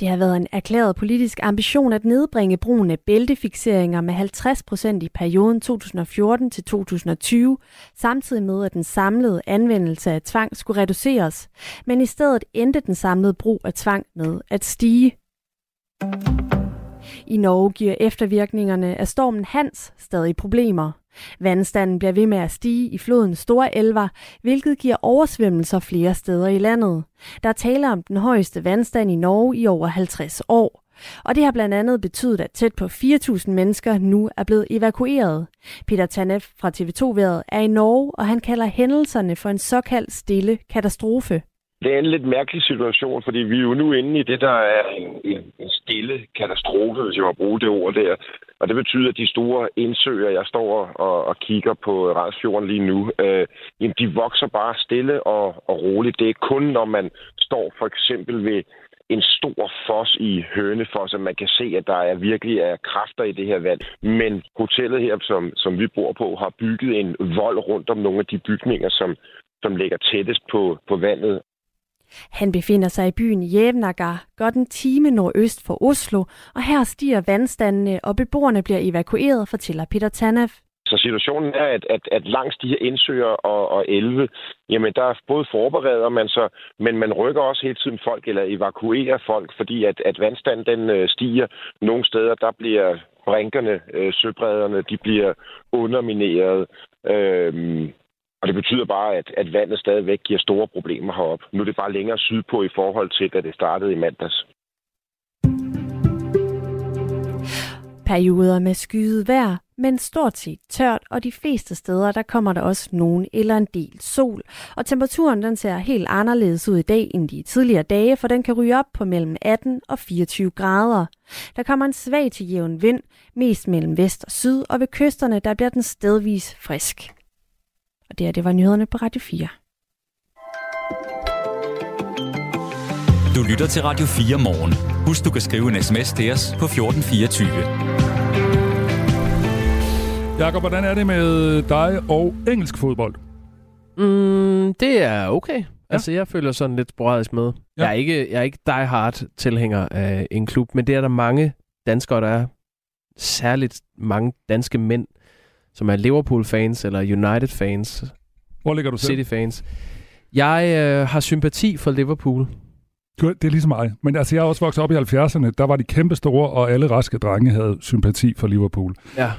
Det har været en erklæret politisk ambition at nedbringe brugen af bæltefixeringer med 50 procent i perioden 2014 til 2020, samtidig med at den samlede anvendelse af tvang skulle reduceres. Men i stedet endte den samlede brug af tvang med at stige. I Norge giver eftervirkningerne af stormen Hans stadig problemer. Vandstanden bliver ved med at stige i floden Store Elver, hvilket giver oversvømmelser flere steder i landet. Der taler om den højeste vandstand i Norge i over 50 år. Og det har blandt andet betydet, at tæt på 4.000 mennesker nu er blevet evakueret. Peter Tanef fra TV2-været er i Norge, og han kalder hændelserne for en såkaldt stille katastrofe. Det er en lidt mærkelig situation, fordi vi er jo nu inde i det, der er en, en, en stille katastrofe, hvis jeg må bruge det ord der. Og det betyder, at de store indsøer, jeg står og, og kigger på Radsfjorden lige nu, øh, jamen, de vokser bare stille og, og roligt. Det er kun, når man står for eksempel ved en stor fos i Hønefoss, at man kan se, at der er virkelig er kræfter i det her vand. Men hotellet her, som, som vi bor på, har bygget en vold rundt om nogle af de bygninger, som, som ligger tættest på, på vandet. Han befinder sig i byen Jævnagar, godt en time nordøst for Oslo, og her stiger vandstandene, og beboerne bliver evakueret, fortæller Peter Tanef. Så situationen er, at, at, at langs de her indsøer og, og elve, jamen der er både forbereder man sig, men man rykker også hele tiden folk, eller evakuerer folk, fordi at, at vandstanden den øh, stiger. Nogle steder, der bliver brinkerne, øh, søbrederne, de bliver undermineret. Øh, og det betyder bare, at, at vandet stadigvæk giver store problemer heroppe. Nu er det bare længere sydpå i forhold til, da det startede i mandags. Perioder med skyet vejr, men stort set tørt, og de fleste steder, der kommer der også nogen eller en del sol. Og temperaturen den ser helt anderledes ud i dag end de tidligere dage, for den kan ryge op på mellem 18 og 24 grader. Der kommer en svag til jævn vind, mest mellem vest og syd, og ved kysterne der bliver den stedvis frisk. Og det her, det var nyhederne på Radio 4. Du lytter til Radio 4 morgen. Husk, du kan skrive en sms til os på 1424. Jakob, hvordan er det med dig og engelsk fodbold? Mm, det er okay. Ja. Altså, jeg føler sådan lidt sporadisk med. Ja. Jeg, er ikke, jeg er ikke die hard tilhænger af en klub, men det er der mange danskere, der er. Særligt mange danske mænd, som er Liverpool-fans eller United-fans. Hvor ligger du selv? City-fans. Jeg øh, har sympati for Liverpool. Det er ligesom mig. Men altså, jeg er også vokset op i 70'erne. Der var de kæmpe store, og alle raske drenge havde sympati for Liverpool. Ja.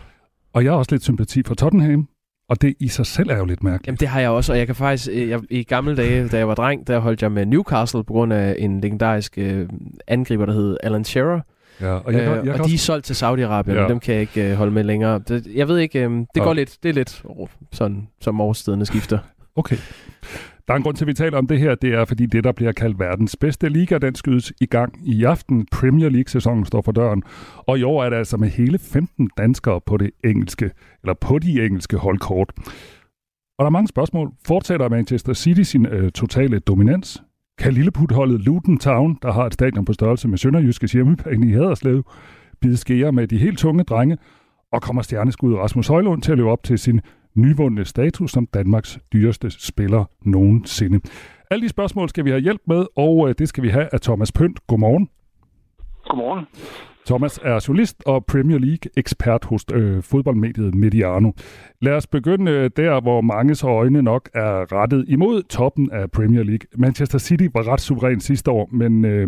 Og jeg har også lidt sympati for Tottenham. Og det i sig selv er jo lidt mærkeligt. Jamen det har jeg også, og jeg kan faktisk, øh, jeg, i gamle dage, da jeg var dreng, der holdt jeg med Newcastle på grund af en legendarisk øh, angriber, der hed Alan Shearer. Ja, og, jeg, øh, jeg, og de er solgt til Saudi-Arabien, Ja. dem kan jeg ikke øh, holde med længere. Det, jeg ved ikke, øh, det Ja. går lidt, det er lidt oh, sådan, som årstiderne skifter. *laughs* Okay. Der er en grund til, at vi taler om det her. Det er, fordi det, der bliver kaldt verdens bedste liga, den skydes i gang i aften. Premier League-sæsonen står for døren. Og i år er der altså med hele 15 danskere på det engelske, eller på de engelske holdkort. Og der er mange spørgsmål. Fortsætter Manchester City sin øh, totale dominans? Kan lilleputholdet Luton Town, der har et stadion på størrelse med Sønderjyskes hjemmebane i Haderslev, bide skære med de helt tunge drenge? Og kommer stjerneskud Rasmus Højlund til at leve op til sin nyvundne status som Danmarks dyreste spiller nogensinde? Alle de spørgsmål skal vi have hjælp med, og øh, det skal vi have af Thomas Pønt. Godmorgen. Godmorgen. Thomas er journalist og Premier League-ekspert hos øh, fodboldmediet Mediano. Lad os begynde øh, der, hvor manges øjne nok er rettet imod toppen af Premier League. Manchester City var ret suveræn sidste år, men øh,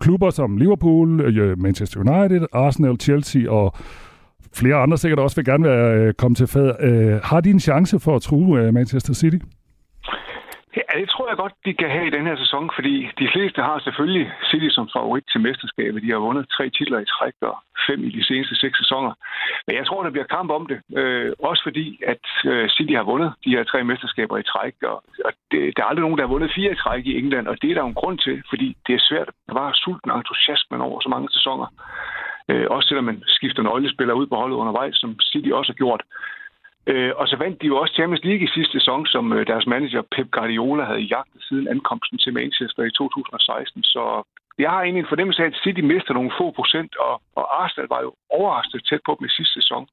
klubber som Liverpool, øh, Manchester United, Arsenal, Chelsea og flere andre sikkert også vil gerne være øh, kommet til fad. Øh, har de en chance for at true øh, Manchester City? Ja, det tror jeg godt, de kan have i den her sæson, fordi de fleste har selvfølgelig City som favorit til mesterskabet. De har vundet tre titler i træk og fem i de seneste seks sæsoner. Men jeg tror, der bliver kamp om det. Øh, også fordi, at øh, City har vundet de her tre mesterskaber i træk. Og, og det, der er aldrig nogen, der har vundet fire i træk i England, og det er der jo en grund til, fordi det er svært at bevare sulten og entusiasmen over så mange sæsoner. Øh, også selvom man skifter nøglespillere ud på holdet undervejs, som City også har gjort. Øh, og så vandt de jo også Champions League i sidste sæson, som øh, deres manager Pep Guardiola havde jagtet siden ankomsten til Manchester i 2016. Så jeg har egentlig en fornemmelse af, at City mister nogle få procent, og, og Arsenal var jo overraskende tæt på dem i sidste sæson.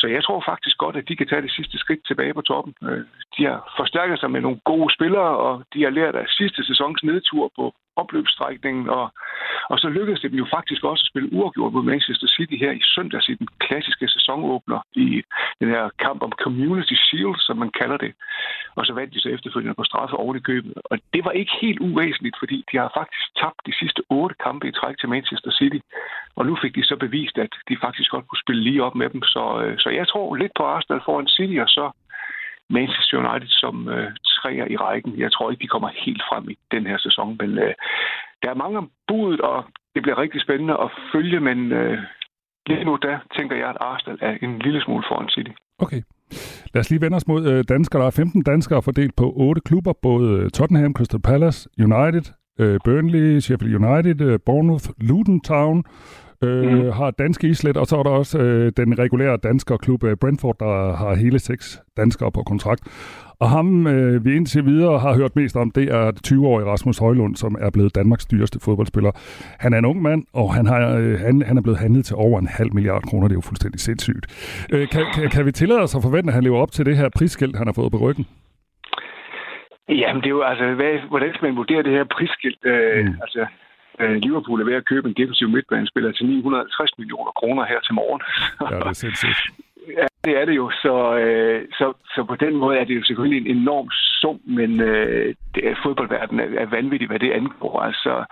Så jeg tror faktisk godt, at de kan tage det sidste skridt tilbage på toppen. Øh, de har forstærket sig med nogle gode spillere, og de har lært af sidste sæsons nedtur på opløbsstrækningen, og, og så lykkedes det dem jo faktisk også at spille uafgjort mod Manchester City her i søndags i den klassiske sæsonåbner i den her kamp om Community Shield, som man kalder det. Og så vandt de så efterfølgende på straffe oven i købet. Og det var ikke helt uvæsentligt, fordi de har faktisk tabt de sidste otte kampe i træk til Manchester City. Og nu fik de så bevist, at de faktisk godt kunne spille lige op med dem. Så, øh, så jeg tror lidt på Arsenal foran City, og så Manchester United som øh, træer i rækken. Jeg tror ikke, de kommer helt frem i den her sæson, men øh, der er mange om budet, og det bliver rigtig spændende at følge, men øh, lige nu der tænker jeg, at Arsenal er en lille smule foran City. Okay. Lad os lige vende os mod øh, danskere. Der er 15 danskere fordelt på otte klubber, både øh, Tottenham, Crystal Palace, United, øh, Burnley, Sheffield United, øh, Bournemouth, Luton Town, øh, mm. har danske islet, og så er der også øh, den regulære dansker klub øh, Brentford, der har hele seks danskere på kontrakt. Og ham, øh, vi indtil videre har hørt mest om, det er 20-årige Rasmus Højlund, som er blevet Danmarks dyreste fodboldspiller. Han er en ung mand, og han, har, øh, han, han er blevet handlet til over en halv milliard kroner. Det er jo fuldstændig sindssygt. Øh, kan, kan, kan vi tillade os at forvente, at han lever op til det her prisskilt, han har fået på ryggen? Jamen, det er jo altså, hvad, hvordan skal man vurdere det her prisskilt? Øh, mm. Altså, øh, Liverpool er ved at købe en defensiv midtbanespiller til 950 millioner kroner her til morgen. Ja, det er sindssygt. *laughs* Ja, det er det jo. Så, øh, så, så på den måde er det jo selvfølgelig en enorm sum, men øh, det er, fodboldverdenen er, er vanvittigt, hvad det angår. Altså,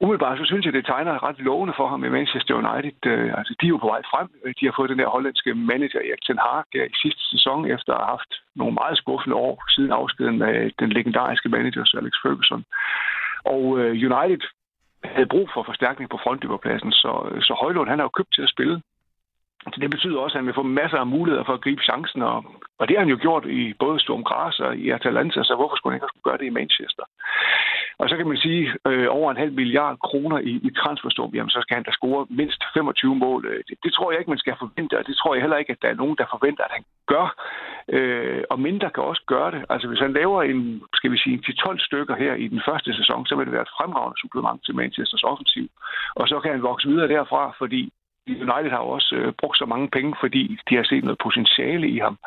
umiddelbart så synes jeg, det tegner ret lovende for ham i Manchester United. Øh, altså, de er jo på vej frem. Øh, de har fået den der hollandske manager Erik Ten Hag ja, i sidste sæson, efter at have haft nogle meget skuffende år siden afskeden af den legendariske manager Sir Alex Ferguson. Og øh, United havde brug for forstærkning på frontdøberpladsen, så, øh, så Højlund han har jo købt til at spille. Så det betyder også, at han vil få masser af muligheder for at gribe chancen, og, og det har han jo gjort i både Sturm Graz og i Atalanta, så hvorfor skulle han ikke også gøre det i Manchester? Og så kan man sige, øh, over en halv milliard kroner i, i transferstorm, jamen så skal han da score mindst 25 mål. Øh, det, det tror jeg ikke, man skal forvente, og det tror jeg heller ikke, at der er nogen, der forventer, at han gør. Øh, og mindre kan også gøre det. Altså hvis han laver en, skal vi sige, 10-12 stykker her i den første sæson, så vil det være et fremragende supplement til Manchesters offensiv. Og så kan han vokse videre derfra, fordi United har jo også øh, brugt så mange penge, fordi de har set noget potentiale i ham.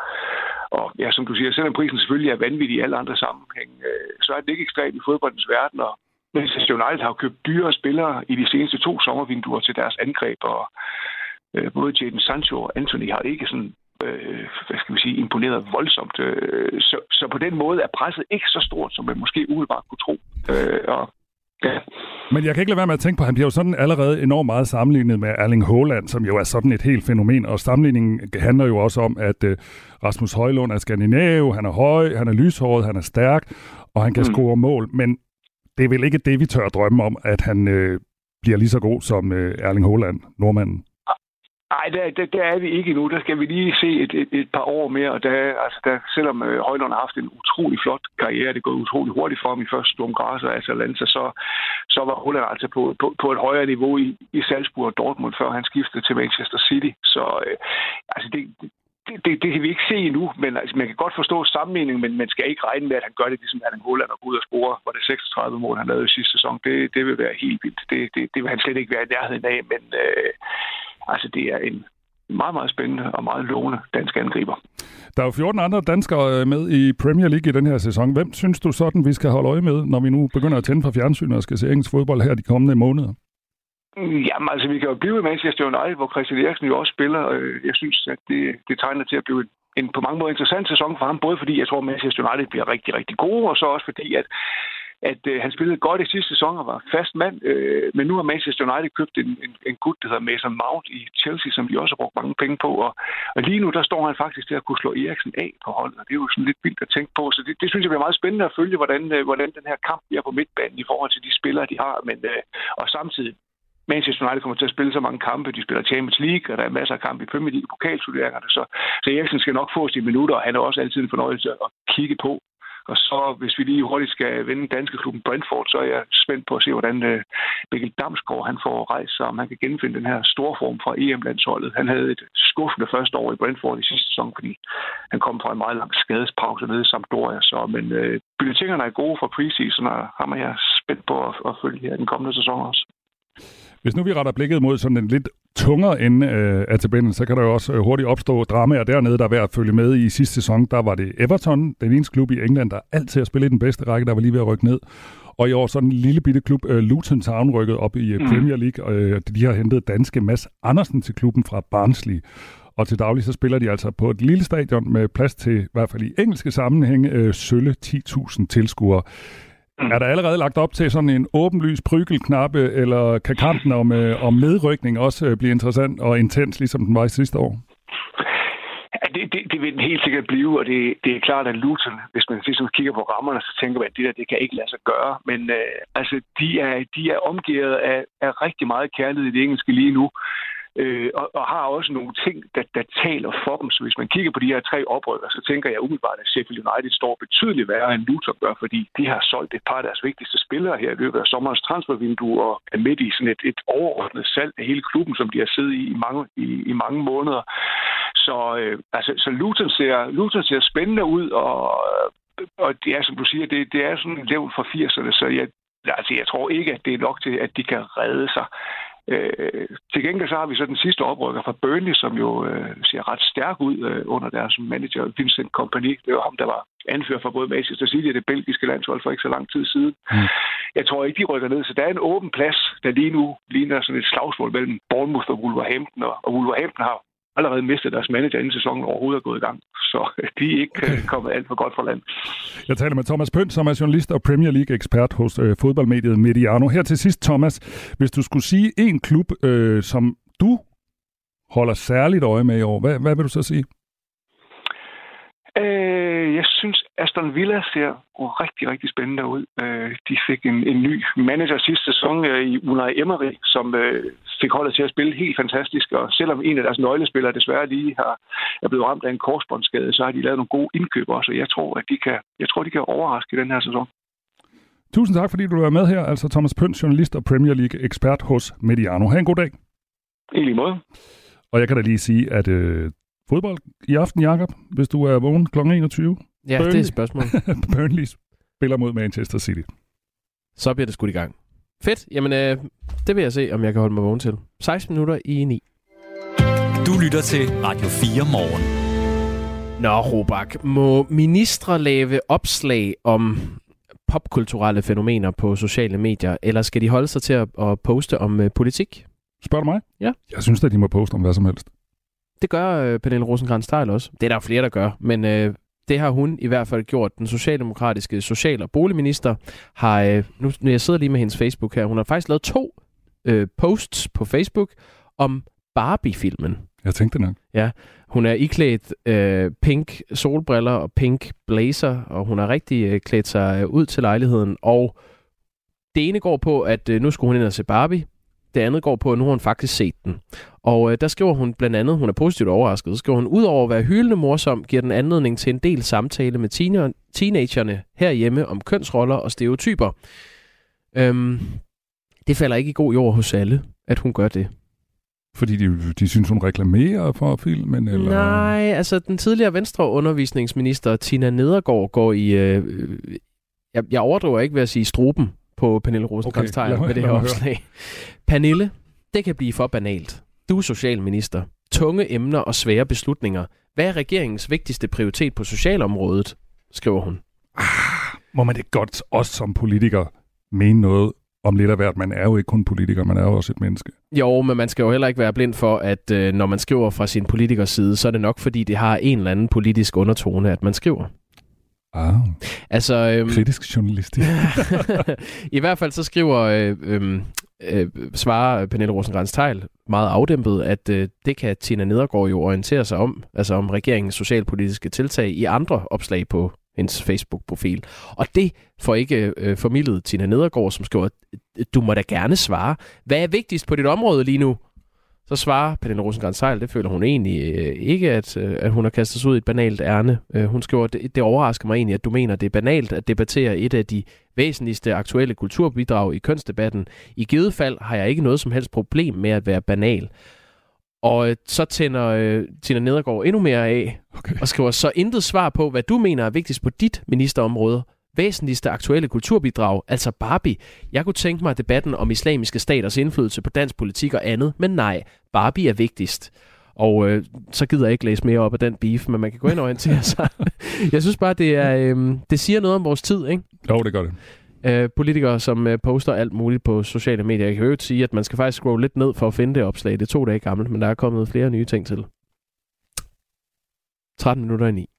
Og ja, som du siger, selvom prisen selvfølgelig er vanvittig i alle andre sammenhæng, øh, så er det ikke ekstremt i fodboldens verden. Og Manchester United har jo købt dyre spillere i de seneste to sommervinduer til deres angreb, og øh, både Jadon Sancho og Anthony har ikke sådan øh, hvad skal vi sige, imponeret voldsomt. Øh, så, så på den måde er presset ikke så stort, som man måske umiddelbart kunne tro. Øh, og Ja. Men jeg kan ikke lade være med at tænke på, at han bliver jo sådan allerede enormt meget sammenlignet med Erling Haaland, som jo er sådan et helt fænomen. Og sammenligningen handler jo også om, at uh, Rasmus Højlund er skandinav, han er høj, han er lyshåret, han er stærk, og han kan mm. score mål. Men det er vel ikke det, vi tør drømme om, at han uh, bliver lige så god som uh, Erling Haaland, nordmanden. Nej, der, der, der er vi ikke endnu. Der skal vi lige se et, et, et par år mere. Og der, altså der, selvom øh, Højlund har haft en utrolig flot karriere, det går utrolig hurtigt for ham i første Sturm Græs og Atalanta, så, så var Holland altså på, på, på et højere niveau i, i Salzburg og Dortmund, før han skiftede til Manchester City. Så øh, altså det, det, det, det kan vi ikke se endnu, men altså, man kan godt forstå sammenligningen, men man skal ikke regne med, at han gør det ligesom han Holland og går ud og score, hvor det 36 mål, han lavede i sidste sæson. Det, det vil være helt vildt. Det, det, det vil han slet ikke være i nærheden af, men øh, Altså, det er en meget, meget spændende og meget lovende dansk angriber. Der er jo 14 andre danskere øh, med i Premier League i den her sæson. Hvem synes du sådan, vi skal holde øje med, når vi nu begynder at tænde for fjernsynet og skal se engelsk fodbold her de kommende måneder? Jamen, altså, vi kan jo blive i Manchester United, hvor Christian Eriksen jo også spiller. Jeg synes, at det, det tegner til at blive en, en på mange måder interessant sæson for ham, både fordi jeg tror, at Manchester United bliver rigtig, rigtig gode, og så også fordi, at at øh, han spillede godt i sidste sæson og var fast mand, øh, men nu har Manchester United købt en, en, en gut, der hedder Mason Mount i Chelsea, som de også har brugt mange penge på, og, og lige nu der står han faktisk til at kunne slå Eriksen af på holdet, og det er jo sådan lidt vildt at tænke på, så det, det synes jeg bliver meget spændende at følge, hvordan, øh, hvordan den her kamp bliver på midtbanen i forhold til de spillere, de har, men øh, og samtidig Manchester United kommer til at spille så mange kampe. De spiller Champions League, og der er masser af kampe i Premier League pokalturneringerne. Så, så Eriksen skal nok få sine minutter, og han er også altid en fornøjelse at kigge på. Og så, hvis vi lige hurtigt skal vende danske klubben Brentford, så er jeg spændt på at se, hvordan uh, Mikkel Damsgaard han får rejst sig, om han kan genfinde den her store form fra EM-landsholdet. Han havde et skuffende første år i Brentford i sidste sæson, fordi han kom fra en meget lang skadespause nede i Sampdoria. Så, men øh, bulletinerne er gode for preseason, og ham er jeg spændt på at, at følge her den kommende sæson også. Hvis nu vi retter blikket mod sådan en lidt tungere ende øh, af tabellen, så kan der jo også øh, hurtigt opstå dramaer dernede, der er værd at følge med i sidste sæson. Der var det Everton, den eneste klub i England, der altid har spillet i den bedste række, der var lige ved at rykke ned. Og i år sådan en lille bitte klub, uh, Luton Town, rykket op i uh, Premier League, og uh, de har hentet danske Mads Andersen til klubben fra Barnsley. Og til daglig så spiller de altså på et lille stadion med plads til, i hvert fald i engelske sammenhæng, uh, sølle 10.000 tilskuere. Mm. Er der allerede lagt op til sådan en åbenlys prygelknappe, eller kan kampen om, øh, om nedrykning også øh, blive interessant og intens, ligesom den var i sidste år? Ja, det, det, det vil den helt sikkert blive, og det, det er klart, at Luton, hvis man ligesom kigger på rammerne, så tænker man, at det der, det kan ikke lade sig gøre. Men øh, altså, de er, de er omgivet af, af rigtig meget kærlighed i det engelske lige nu øh, og, og har også nogle ting, der, der taler for dem. Så hvis man kigger på de her tre oprør, så tænker jeg umiddelbart, at Sheffield United står betydeligt værre end Luton gør, fordi de har solgt et par af deres vigtigste spillere her i løbet af sommerens transfervindue og er midt i sådan et, et overordnet salg af hele klubben, som de har siddet i i mange, i, i mange måneder. Så, øh, altså, så Luton, ser, Luton ser spændende ud, og og det er, som du siger, det, det er sådan en levn fra 80'erne, så jeg, altså, jeg tror ikke, at det er nok til, at de kan redde sig. Øh, til gengæld så har vi så den sidste oprykker fra Burnley, som jo øh, ser ret stærk ud øh, under deres manager, Vincent Kompany. Det var ham, der var anfører for både Manchester City og det belgiske landshold for ikke så lang tid siden. Mm. Jeg tror ikke, de rykker ned, så der er en åben plads, der lige nu ligner sådan et slagsmål mellem Bournemouth og Wolverhampton, og, Wolverhampton har allerede mistet deres manager, inden sæsonen overhovedet er gået i gang. Så *laughs* de er ikke okay. kommet alt for godt fra land. Jeg taler med Thomas Pønt, som er journalist og Premier League-ekspert hos øh, fodboldmediet Mediano. Her til sidst, Thomas, hvis du skulle sige en klub, øh, som du holder særligt øje med i år, hvad, hvad vil du så sige? Øh, jeg synes, Aston Villa ser rigtig, rigtig spændende ud. Øh, de fik en, en ny manager sidste sæson øh, i Unai Emery, som øh, fik holdet til at spille helt fantastisk. Og selvom en af deres nøglespillere desværre lige har, er blevet ramt af en korsbåndsskade, så har de lavet nogle gode indkøb også. Jeg tror, at de kan, jeg tror, de kan overraske i den her sæson. Tusind tak, fordi du var med her. Altså Thomas Pønt, journalist og Premier League-ekspert hos Mediano. Ha' en god dag. I lige måde. Og jeg kan da lige sige, at øh, fodbold i aften, Jakob, hvis du er vågen kl. 21. Ja, Burnley. det er et spørgsmål. *laughs* Burnley spiller mod Manchester City. Så bliver det skudt i gang. Fedt. Jamen, øh, det vil jeg se, om jeg kan holde mig vågen til. 16 minutter i 9. Du lytter til Radio 4 morgen. Nå, Robak, må ministre lave opslag om popkulturelle fænomener på sociale medier, eller skal de holde sig til at, at poste om uh, politik? Spørger du mig? Ja. Jeg synes at de må poste om hvad som helst. Det gør øh, Pernille rosenkrantz teil også. Det er der flere, der gør, men øh, det har hun i hvert fald gjort. Den socialdemokratiske social- og boligminister har, øh, nu, nu jeg sidder lige med hendes Facebook her, hun har faktisk lavet to øh, posts på Facebook om Barbie-filmen. Jeg tænkte nok. Ja, hun er iklædt øh, pink solbriller og pink blazer, og hun har rigtig øh, klædt sig øh, ud til lejligheden. Og det ene går på, at øh, nu skulle hun ind og se Barbie. Det andet går på, at nu har hun faktisk set den. Og øh, der skriver hun blandt andet, hun er positivt overrasket, så skriver hun, udover at være hyldende morsom, giver den anledning til en del samtale med teener, teenagerne herhjemme om kønsroller og stereotyper. Øhm, det falder ikke i god jord hos alle, at hun gør det. Fordi de, de synes, hun reklamerer for filmen? Eller? Nej, altså den tidligere venstre undervisningsminister Tina Nedergaard går i... Øh, jeg, jeg overdriver ikke ved at sige struben på Pernille rosenkrantz okay, med det her opslag. Pernille, det kan blive for banalt. Du er socialminister. Tunge emner og svære beslutninger. Hvad er regeringens vigtigste prioritet på socialområdet? skriver hun. Ah, må man det godt, også som politiker, mene noget om lidt af hvert. Man er jo ikke kun politiker, man er jo også et menneske. Jo, men man skal jo heller ikke være blind for, at øh, når man skriver fra sin politikers side, så er det nok, fordi det har en eller anden politisk undertone, at man skriver. Ah, altså, øhm, kritisk journalistik. *laughs* I hvert fald så skriver, øh, øh, øh, svarer Pernille rosenkrantz teil meget afdæmpet, at øh, det kan Tina Nedergaard jo orientere sig om, altså om regeringens socialpolitiske tiltag i andre opslag på hendes Facebook-profil. Og det får ikke øh, formidlet Tina Nedergaard, som skriver, du må da gerne svare. Hvad er vigtigst på dit område lige nu? Så svarer Pernille rosenkrantz teil det føler hun egentlig øh, ikke, at, øh, at hun har kastet sig ud i et banalt ærne. Øh, hun skriver, det, det overrasker mig egentlig, at du mener, det er banalt at debattere et af de væsentligste aktuelle kulturbidrag i kønsdebatten. I givet fald har jeg ikke noget som helst problem med at være banal. Og øh, så tænder øh, Tina Nedergaard endnu mere af, okay. og skriver så intet svar på, hvad du mener er vigtigst på dit ministerområde. Væsentligste aktuelle kulturbidrag, altså Barbie. Jeg kunne tænke mig debatten om islamiske staters indflydelse på dansk politik og andet, men nej, Barbie er vigtigst. Og øh, så gider jeg ikke læse mere op af den beef, men man kan gå ind og orientere sig. *laughs* jeg synes bare, det, er, øh, det siger noget om vores tid, ikke? Jo, det gør det øh, politikere, som øh, poster alt muligt på sociale medier. Jeg kan jo sige, at man skal faktisk scrolle lidt ned for at finde det opslag. Det er to dage gammelt, men der er kommet flere nye ting til. 13 minutter i 9.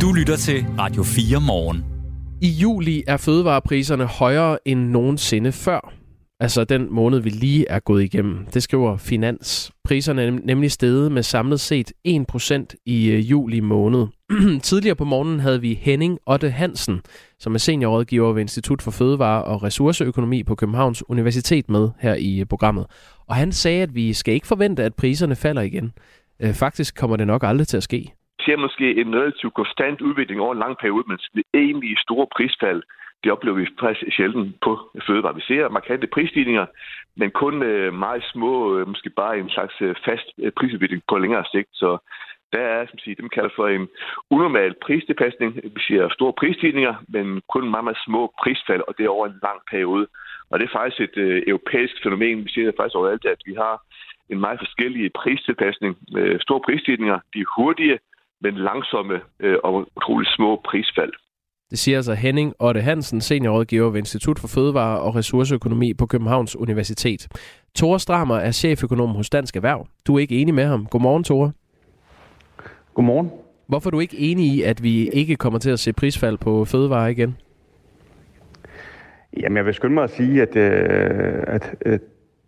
Du lytter til Radio 4 morgen. I juli er fødevarepriserne højere end nogensinde før. Altså den måned, vi lige er gået igennem. Det skriver Finans. Priserne er nemlig steget med samlet set 1% i øh, juli måned. *clears throat* Tidligere på morgenen havde vi Henning Otte Hansen, som er seniorrådgiver ved Institut for Fødevare og Ressourceøkonomi på Københavns Universitet med her i øh, programmet. Og han sagde, at vi skal ikke forvente, at priserne falder igen. Øh, faktisk kommer det nok aldrig til at ske. Ser måske en relativt konstant udvikling over en lang periode, men det egentlige store prisfald, det oplever vi faktisk sjældent på fødevarer. Vi ser markante prisstigninger, men kun øh, meget små, øh, måske bare en slags øh, fast prisudvikling på længere sigt. Så der er, som siger, dem kalder for en unormal pristilpasning. Vi siger store prisstigninger, men kun meget, meget små prisfald, og det er over en lang periode. Og det er faktisk et øh, europæisk fænomen. Vi siger faktisk overalt, at vi har en meget forskellig pristilpasning. Øh, store prisstigninger, de er hurtige, men langsomme øh, og utroligt små prisfald. Det siger altså Henning Otte Hansen, seniorrådgiver ved Institut for Fødevare og Ressourceøkonomi på Københavns Universitet. Tore Stramer er cheføkonom hos Dansk Erhverv. Du er ikke enig med ham. Godmorgen, Tore. Godmorgen. Hvorfor er du ikke enig i, at vi ikke kommer til at se prisfald på fødevarer igen? Jamen, jeg vil skynde mig at sige, at, øh, at øh,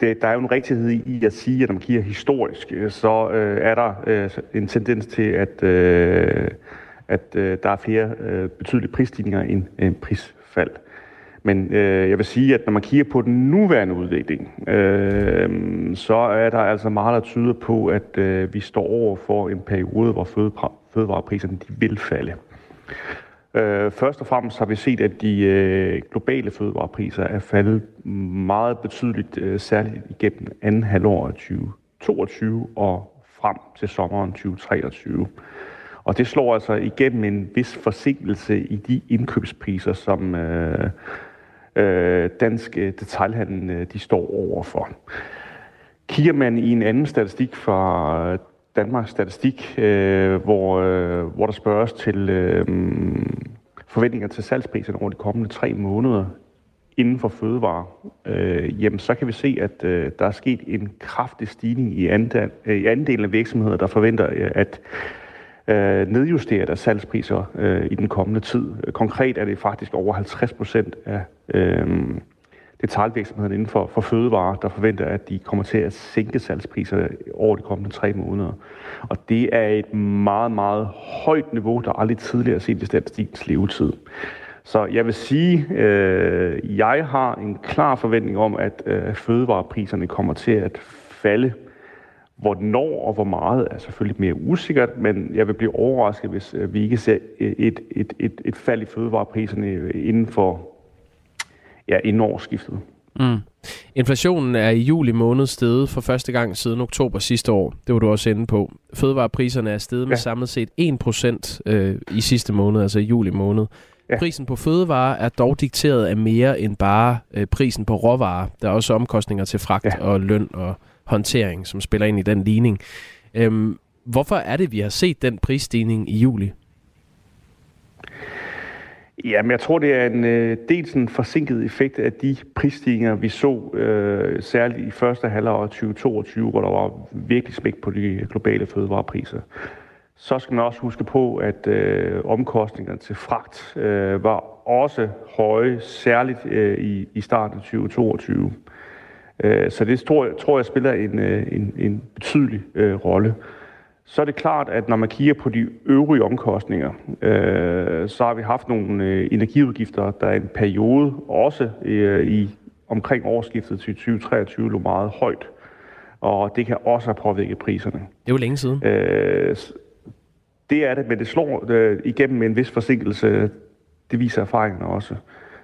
det, der er jo en rigtighed i at sige, at når man kigger historisk, øh, så øh, er der øh, en tendens til, at, øh, at øh, der er flere øh, betydelige prisstigninger end øh, prisfald. Men øh, jeg vil sige, at når man kigger på den nuværende udvikling, øh, så er der altså meget, der tyder på, at øh, vi står over for en periode, hvor fødevarepriserne de vil falde. Øh, først og fremmest har vi set, at de øh, globale fødevarepriser er faldet meget betydeligt, øh, særligt igennem anden halvår af 2022 og frem til sommeren 2023. Og det slår altså igennem en vis forsinkelse i de indkøbspriser, som øh, øh, dansk øh, detaljhandel øh, de står overfor. Kigger man i en anden statistik fra øh, Danmarks Statistik, øh, hvor, øh, hvor der spørges til øh, forventninger til salgspriserne over de kommende tre måneder, inden for fødevare, øh, jamen så kan vi se, at øh, der er sket en kraftig stigning i, andel, øh, i andelen af virksomheder, der forventer øh, at øh, nedjustere deres salgspriser øh, i den kommende tid. Konkret er det faktisk over 50 procent af øh, detaljvirksomheden inden for, for fødevarer, der forventer, at de kommer til at sænke salgspriserne over de kommende tre måneder. Og det er et meget, meget højt niveau, der aldrig tidligere er set i statistikens levetid. Så jeg vil sige, øh, jeg har en klar forventning om, at øh, fødevarepriserne kommer til at falde. Hvornår og hvor meget er selvfølgelig mere usikkert, men jeg vil blive overrasket, hvis øh, vi ikke ser et, et, et, et fald i fødevarepriserne inden for ja, inden årsskiftet. Mm. Inflationen er i juli måned steget for første gang siden oktober sidste år. Det var du også inde på. Fødevarepriserne er steget ja. med samlet set 1% øh, i sidste måned, altså i juli måned. Ja. Prisen på fødevarer er dog dikteret af mere end bare øh, prisen på råvarer. Der er også omkostninger til fragt ja. og løn og håndtering, som spiller ind i den ligning. Øhm, hvorfor er det, vi har set den prisstigning i juli? Jamen, jeg tror, det er en øh, dels en forsinket effekt af de prisstigninger, vi så øh, særligt i første halvår 2022, hvor der var virkelig smæk på de globale fødevarepriser. Så skal man også huske på, at øh, omkostningerne til fragt øh, var også høje, særligt øh, i, i starten af 2022. Øh, så det tror, tror jeg spiller en, øh, en, en betydelig øh, rolle. Så er det klart, at når man kigger på de øvrige omkostninger, øh, så har vi haft nogle øh, energiudgifter, der er en periode også øh, i omkring årsskiftet til 2023 lå meget højt. Og det kan også have påvirket priserne. Det er jo længe siden. Øh, det er det, men det slår øh, igennem med en vis forsinkelse. Det viser erfaringerne også.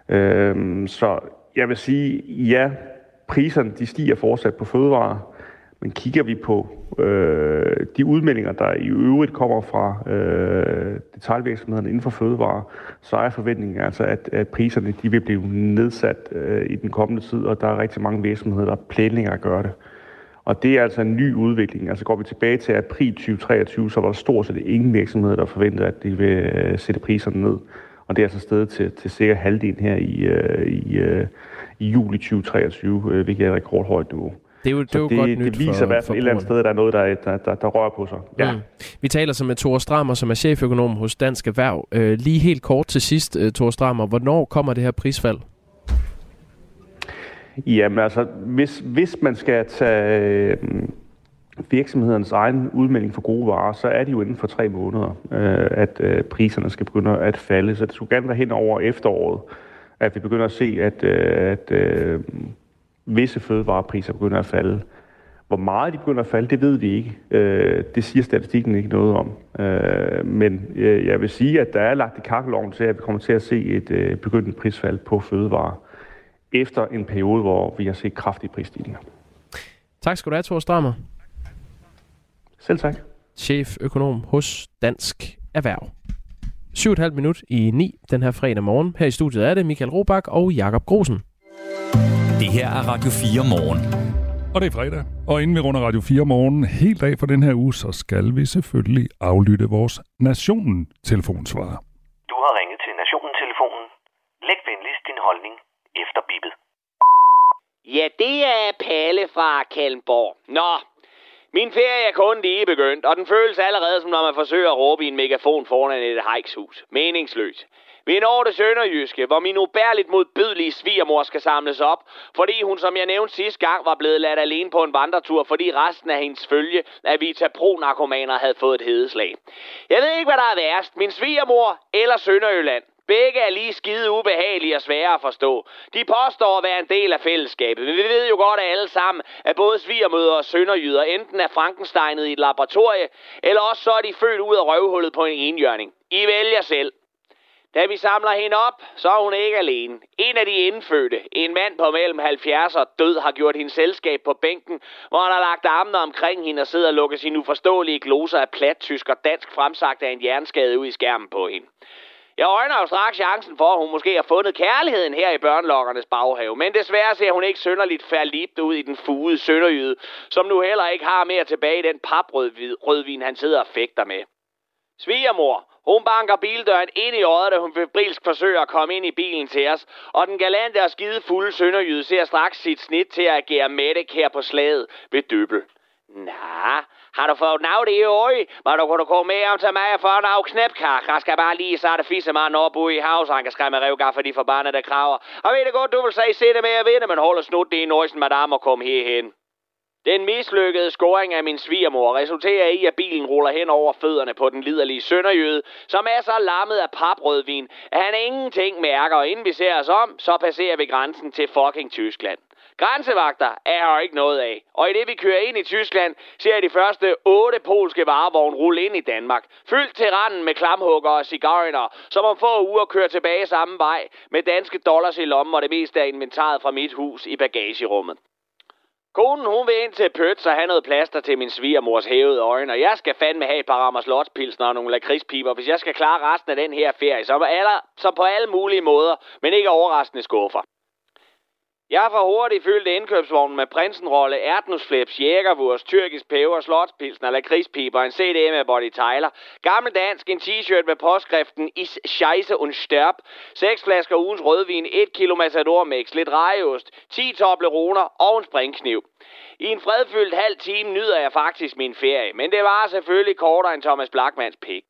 Øh, så jeg vil sige, ja, priserne de stiger fortsat på fødevarer, men kigger vi på øh, de udmeldinger, der i øvrigt kommer fra øh, detaljvirksomhederne inden for fødevarer, så er forventningen altså, at, at priserne de vil blive nedsat øh, i den kommende tid, og der er rigtig mange virksomheder, der planlægger at gøre det. Og det er altså en ny udvikling. Altså går vi tilbage til april 2023, så var der stort set ingen virksomheder, der forventede, at de vil øh, sætte priserne ned. Og det er altså stedet til, til cirka halvdelen her i, øh, i, øh, i juli 2023, øh, hvilket er et rekordhøjt niveau. Det er jo, det er jo det, godt nyt det viser for, i hvert fald et eller andet sted, at der er noget, der, der, der, der rører på sig. Ja. Mm. Vi taler så med Thor Strammer, som er cheføkonom hos Dansk Erhverv. Øh, lige helt kort til sidst, uh, Thor Strammer, hvornår kommer det her prisfald? Jamen altså, hvis, hvis man skal tage øh, virksomhedernes egen udmelding for gode varer, så er det jo inden for tre måneder, øh, at øh, priserne skal begynde at falde. Så det skulle gerne være hen over efteråret, at vi begynder at se, at, øh, at øh, visse fødevarepriser begynder at falde. Hvor meget de begynder at falde, det ved vi ikke. Øh, det siger statistikken ikke noget om. Øh, men øh, jeg vil sige, at der er lagt i kakkeloven til, at vi kommer til at se et øh, begyndende prisfald på fødevarer efter en periode, hvor vi har set kraftige prisstigninger. Tak skal du have, Thor Strammer. Selv tak. Chef økonom hos Dansk Erhverv. 7,5 minut i 9 den her fredag morgen. Her i studiet er det Michael Robach og Jakob Grosen. Det her er Radio 4 morgen. Og det er fredag, og inden vi runder Radio 4 morgen helt af for den her uge, så skal vi selvfølgelig aflytte vores Nationen-telefonsvarer. Du har ringet til Nationen-telefonen. Læg venligst din holdning efter bippet. Ja, det er Palle fra Kalmborg. Nå, min ferie er kun lige begyndt, og den føles allerede som når man forsøger at råbe i en megafon foran et hejkshus. Meningsløs. Vi når det sønderjyske, hvor min ubærligt modbydelige svigermor skal samles op, fordi hun, som jeg nævnte sidste gang, var blevet ladt alene på en vandretur, fordi resten af hendes følge af Vita Pro-narkomaner havde fået et hedeslag. Jeg ved ikke, hvad der er værst, min svigermor eller Sønderjylland. Begge er lige skide ubehagelige og svære at forstå. De påstår at være en del af fællesskabet, men vi ved jo godt at alle sammen, at både svigermøder og sønderjyder enten er Frankensteinet i et laboratorie, eller også så er de født ud af røvhullet på en enhjørning. I vælger selv. Da vi samler hende op, så er hun ikke alene. En af de indfødte, en mand på mellem 70 og død, har gjort hendes selskab på bænken, hvor han har lagt armene omkring hende og sidder og lukker sine uforståelige gloser af plat tysk og dansk fremsagt af en jernskade ud i skærmen på hende. Jeg øjner jo straks chancen for, at hun måske har fundet kærligheden her i børnelokkernes baghave, men desværre ser hun ikke synderligt færdigt ud i den fugede sønderjyde, som nu heller ikke har mere tilbage i den paprødvin, han sidder og fægter med. Svigermor, hun banker bildøren ind i øjet, da hun febrilsk forsøger at komme ind i bilen til os. Og den galante og skide fulde sønderjyde ser straks sit snit til at agere medic her på slaget ved Døbel. Nå, har du fået navn det i øje? Må du kunne komme med om til mig og få af knæpkar? Jeg skal bare lige starte det fisse mig op ude i havs, han kan skræmme revgar for de forbandede kraver. Og ved det godt, du vil sige, se det med at vinde, men hold snut det i nøjsen, madame, og kom herhen. Den mislykkede scoring af min svigermor resulterer i, at bilen ruller hen over fødderne på den liderlige sønderjøde, som er så lammet af paprødvin, at han ingenting mærker, og inden vi ser os om, så passerer vi grænsen til fucking Tyskland. Grænsevagter er her ikke noget af, og i det vi kører ind i Tyskland, ser jeg de første otte polske varevogne rulle ind i Danmark, fyldt til randen med klamhugger og cigariner, som om få uger kører tilbage samme vej, med danske dollars i lommen og det meste af inventaret fra mit hus i bagagerummet. Konen, hun vil ind til Pøt, så have noget plaster til min svigermors hævede øjne, og jeg skal fandme have et par rammer slotspilsner og nogle lakridspiber, hvis jeg skal klare resten af den her ferie, som, alle, som på alle mulige måder, men ikke overraskende skuffer. Jeg får hurtigt fyldt indkøbsvognen med prinsenrolle, ærtnusflips, jægervurs, tyrkisk peber, slotspilsen eller lakridspiber, en CD med Body Tyler, gammel dansk, en t-shirt med påskriften Is Scheisse und Sterb, seks flasker ugens rødvin, et kilo Matador Mix, lidt rejeost, 10 Tobleroner og en springkniv. I en fredfyldt halv time nyder jeg faktisk min ferie, men det var selvfølgelig kortere end Thomas Blackmans pik.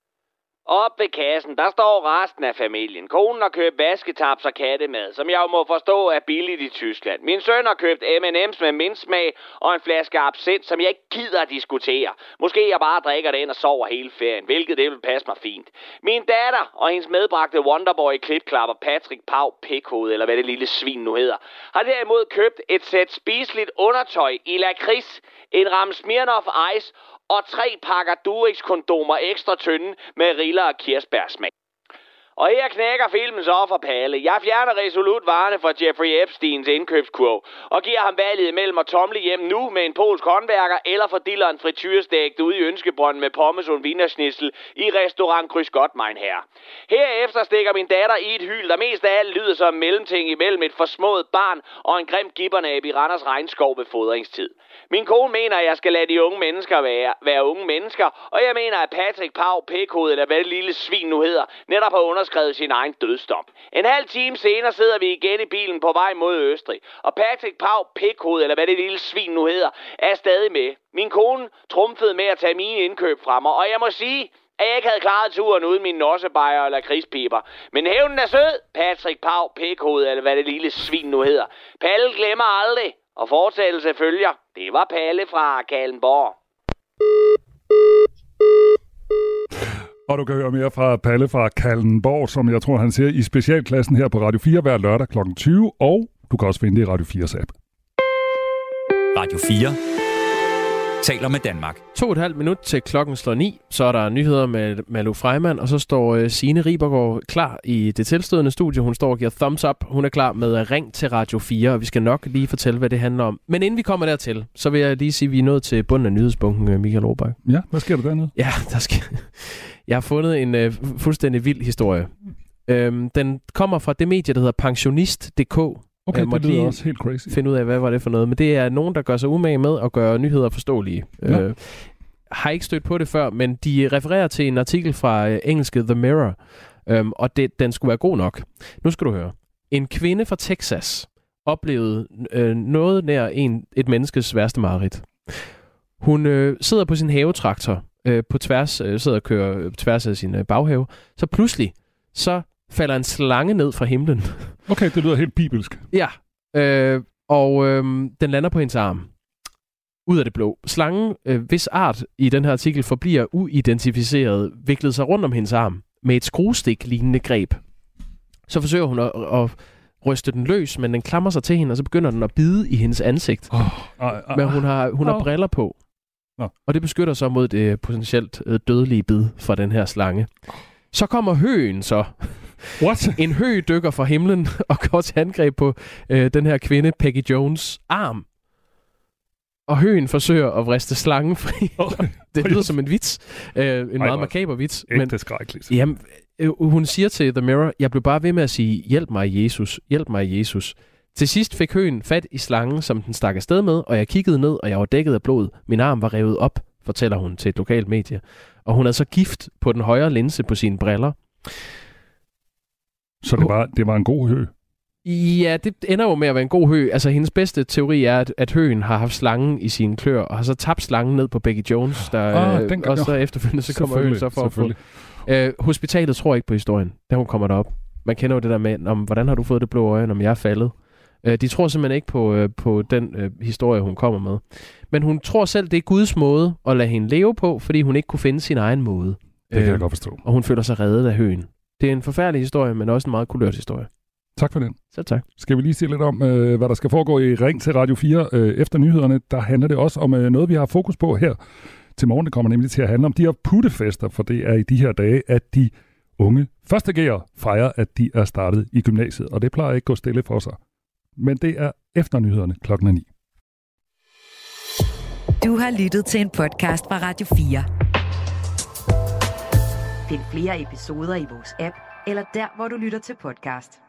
Op ved kassen, der står resten af familien. Konen har købt vasketaps og kattemad, som jeg jo må forstå er billigt i Tyskland. Min søn har købt M&M's med mindsmag og en flaske absint, som jeg ikke gider at diskutere. Måske jeg bare drikker den og sover hele ferien, hvilket det vil passe mig fint. Min datter og hendes medbragte Wonderboy klipklapper Patrick Pau Pikhoved, eller hvad det lille svin nu hedder, har derimod købt et sæt spiseligt undertøj i lakrids, en ramme Smirnoff Ice og tre pakker Durex-kondomer ekstra tynde med riller og kirsebærsmag. Og her knækker filmen så for Palle. Jeg fjerner resolut varerne fra Jeffrey Epsteins indkøbskurv og giver ham valget mellem at tomle hjem nu med en polsk håndværker eller for dilleren frityrestegt ude i Ønskebrønden med pommes og vinersnissel i restaurant Kryds mein herre. Herefter stikker min datter i et hyl, der mest af alt lyder som mellemting imellem et forsmået barn og en grim gibbernab i Randers regnskov ved fodringstid. Min kone mener, at jeg skal lade de unge mennesker være, være unge mennesker, og jeg mener, at Patrick Pau Pikhoved, eller hvad det lille svin nu hedder, netop har underskrevet sin egen dødsdom. En halv time senere sidder vi igen i bilen på vej mod Østrig, og Patrick Pau Pikhoved, eller hvad det lille svin nu hedder, er stadig med. Min kone trumfede med at tage mine indkøb fra mig, og jeg må sige, at jeg ikke havde klaret turen uden min nossebejer eller krispiber. Men hævnen er sød, Patrick Pau Pikhoved, eller hvad det lille svin nu hedder. Palle glemmer aldrig, og fortællelse følger. Det var Palle fra Kallenborg. Og du kan høre mere fra Palle fra Kallenborg, som jeg tror, han ser i specialklassen her på Radio 4 hver lørdag kl. 20, og du kan også finde det i Radio 4's app. Radio 4 taler med Danmark. To og et halvt minut til klokken slår ni, så er der nyheder med Malu Freiman, og så står uh, Signe Ribergaard klar i det tilstødende studie. Hun står og giver thumbs up. Hun er klar med at ring til Radio 4, og vi skal nok lige fortælle, hvad det handler om. Men inden vi kommer dertil, så vil jeg lige sige, at vi er nået til bunden af nyhedspunkten, øh, Michael Robach. Ja, hvad sker der dernede? Ja, *laughs* der skal... jeg har fundet en uh, fuldstændig vild historie. Øhm, den kommer fra det medie, der hedder pensionist.dk. Okay, Jeg det måtte lyder også helt crazy. finde ud af, hvad var det for noget. Men det er nogen, der gør sig umage med at gøre nyheder forståelige. Ja. Øh, har ikke stødt på det før, men de refererer til en artikel fra øh, engelske The Mirror, øhm, og det, den skulle være god nok. Nu skal du høre. En kvinde fra Texas oplevede øh, noget nær en, et menneskes værste mareridt. Hun øh, sidder på sin havetraktor øh, på tværs, øh, sidder og kører på tværs af sin øh, baghave. Så pludselig, så falder en slange ned fra himlen. *laughs* Okay, det lyder helt bibelsk. Ja, øh, og øh, den lander på hendes arm. Ud af det blå. Slangen, øh, hvis art i den her artikel forbliver uidentificeret, viklede sig rundt om hendes arm med et skruestik-lignende greb. Så forsøger hun at, at ryste den løs, men den klamrer sig til hende, og så begynder den at bide i hendes ansigt. Oh, ej, ej, Men hun har, hun har briller på. Nå. Og det beskytter så mod det potentielt øh, dødelige bid fra den her slange. Så kommer høen så. *laughs* What? En hø dykker fra himlen *laughs* og går til angreb på øh, den her kvinde, Peggy Jones, arm. Og høen forsøger at vriste slangen fri. *laughs* det lyder som en vits. Øh, en Ej, meget makaber vits. ægte skrækkeligt. Jamen, øh, hun siger til The Mirror, jeg blev bare ved med at sige, hjælp mig Jesus, hjælp mig Jesus. Til sidst fik høen fat i slangen, som den stak afsted med, og jeg kiggede ned, og jeg var dækket af blod. Min arm var revet op fortæller hun til et lokalt medie. Og hun er så gift på den højre linse på sine briller. Så det var, det var en god hø? Ja, det ender jo med at være en god hø. Altså, hendes bedste teori er, at, at høen har haft slangen i sine klør, og har så tabt slangen ned på Becky Jones, der Ah, øh, den gør- og så efterfølgende, så kommer høen så for at få... Øh, hospitalet tror ikke på historien, da hun kommer derop. Man kender jo det der med, om, hvordan har du fået det blå øje, om jeg er faldet? Øh, de tror simpelthen ikke på, øh, på den øh, historie, hun kommer med. Men hun tror selv, det er Guds måde at lade hende leve på, fordi hun ikke kunne finde sin egen måde. Det kan jeg Øh, godt forstå. Og hun føler sig reddet af høen. Det er en forfærdelig historie, men også en meget kulørt historie. Tak for den. Så tak. Skal vi lige sige lidt om, øh, hvad der skal foregå i Ring til Radio 4 øh, efter nyhederne. Der handler det også om øh, noget, vi har fokus på her til morgen. Det kommer nemlig til at handle om de her puttefester, for det er i de her dage, at de unge førstegærer fejrer, at de er startet i gymnasiet. Og det plejer ikke at gå stille for sig. Men det er efter nyhederne klokken er 9. Du har lyttet til en podcast fra Radio 4. Find flere episoder i vores app, eller der, hvor du lytter til podcast.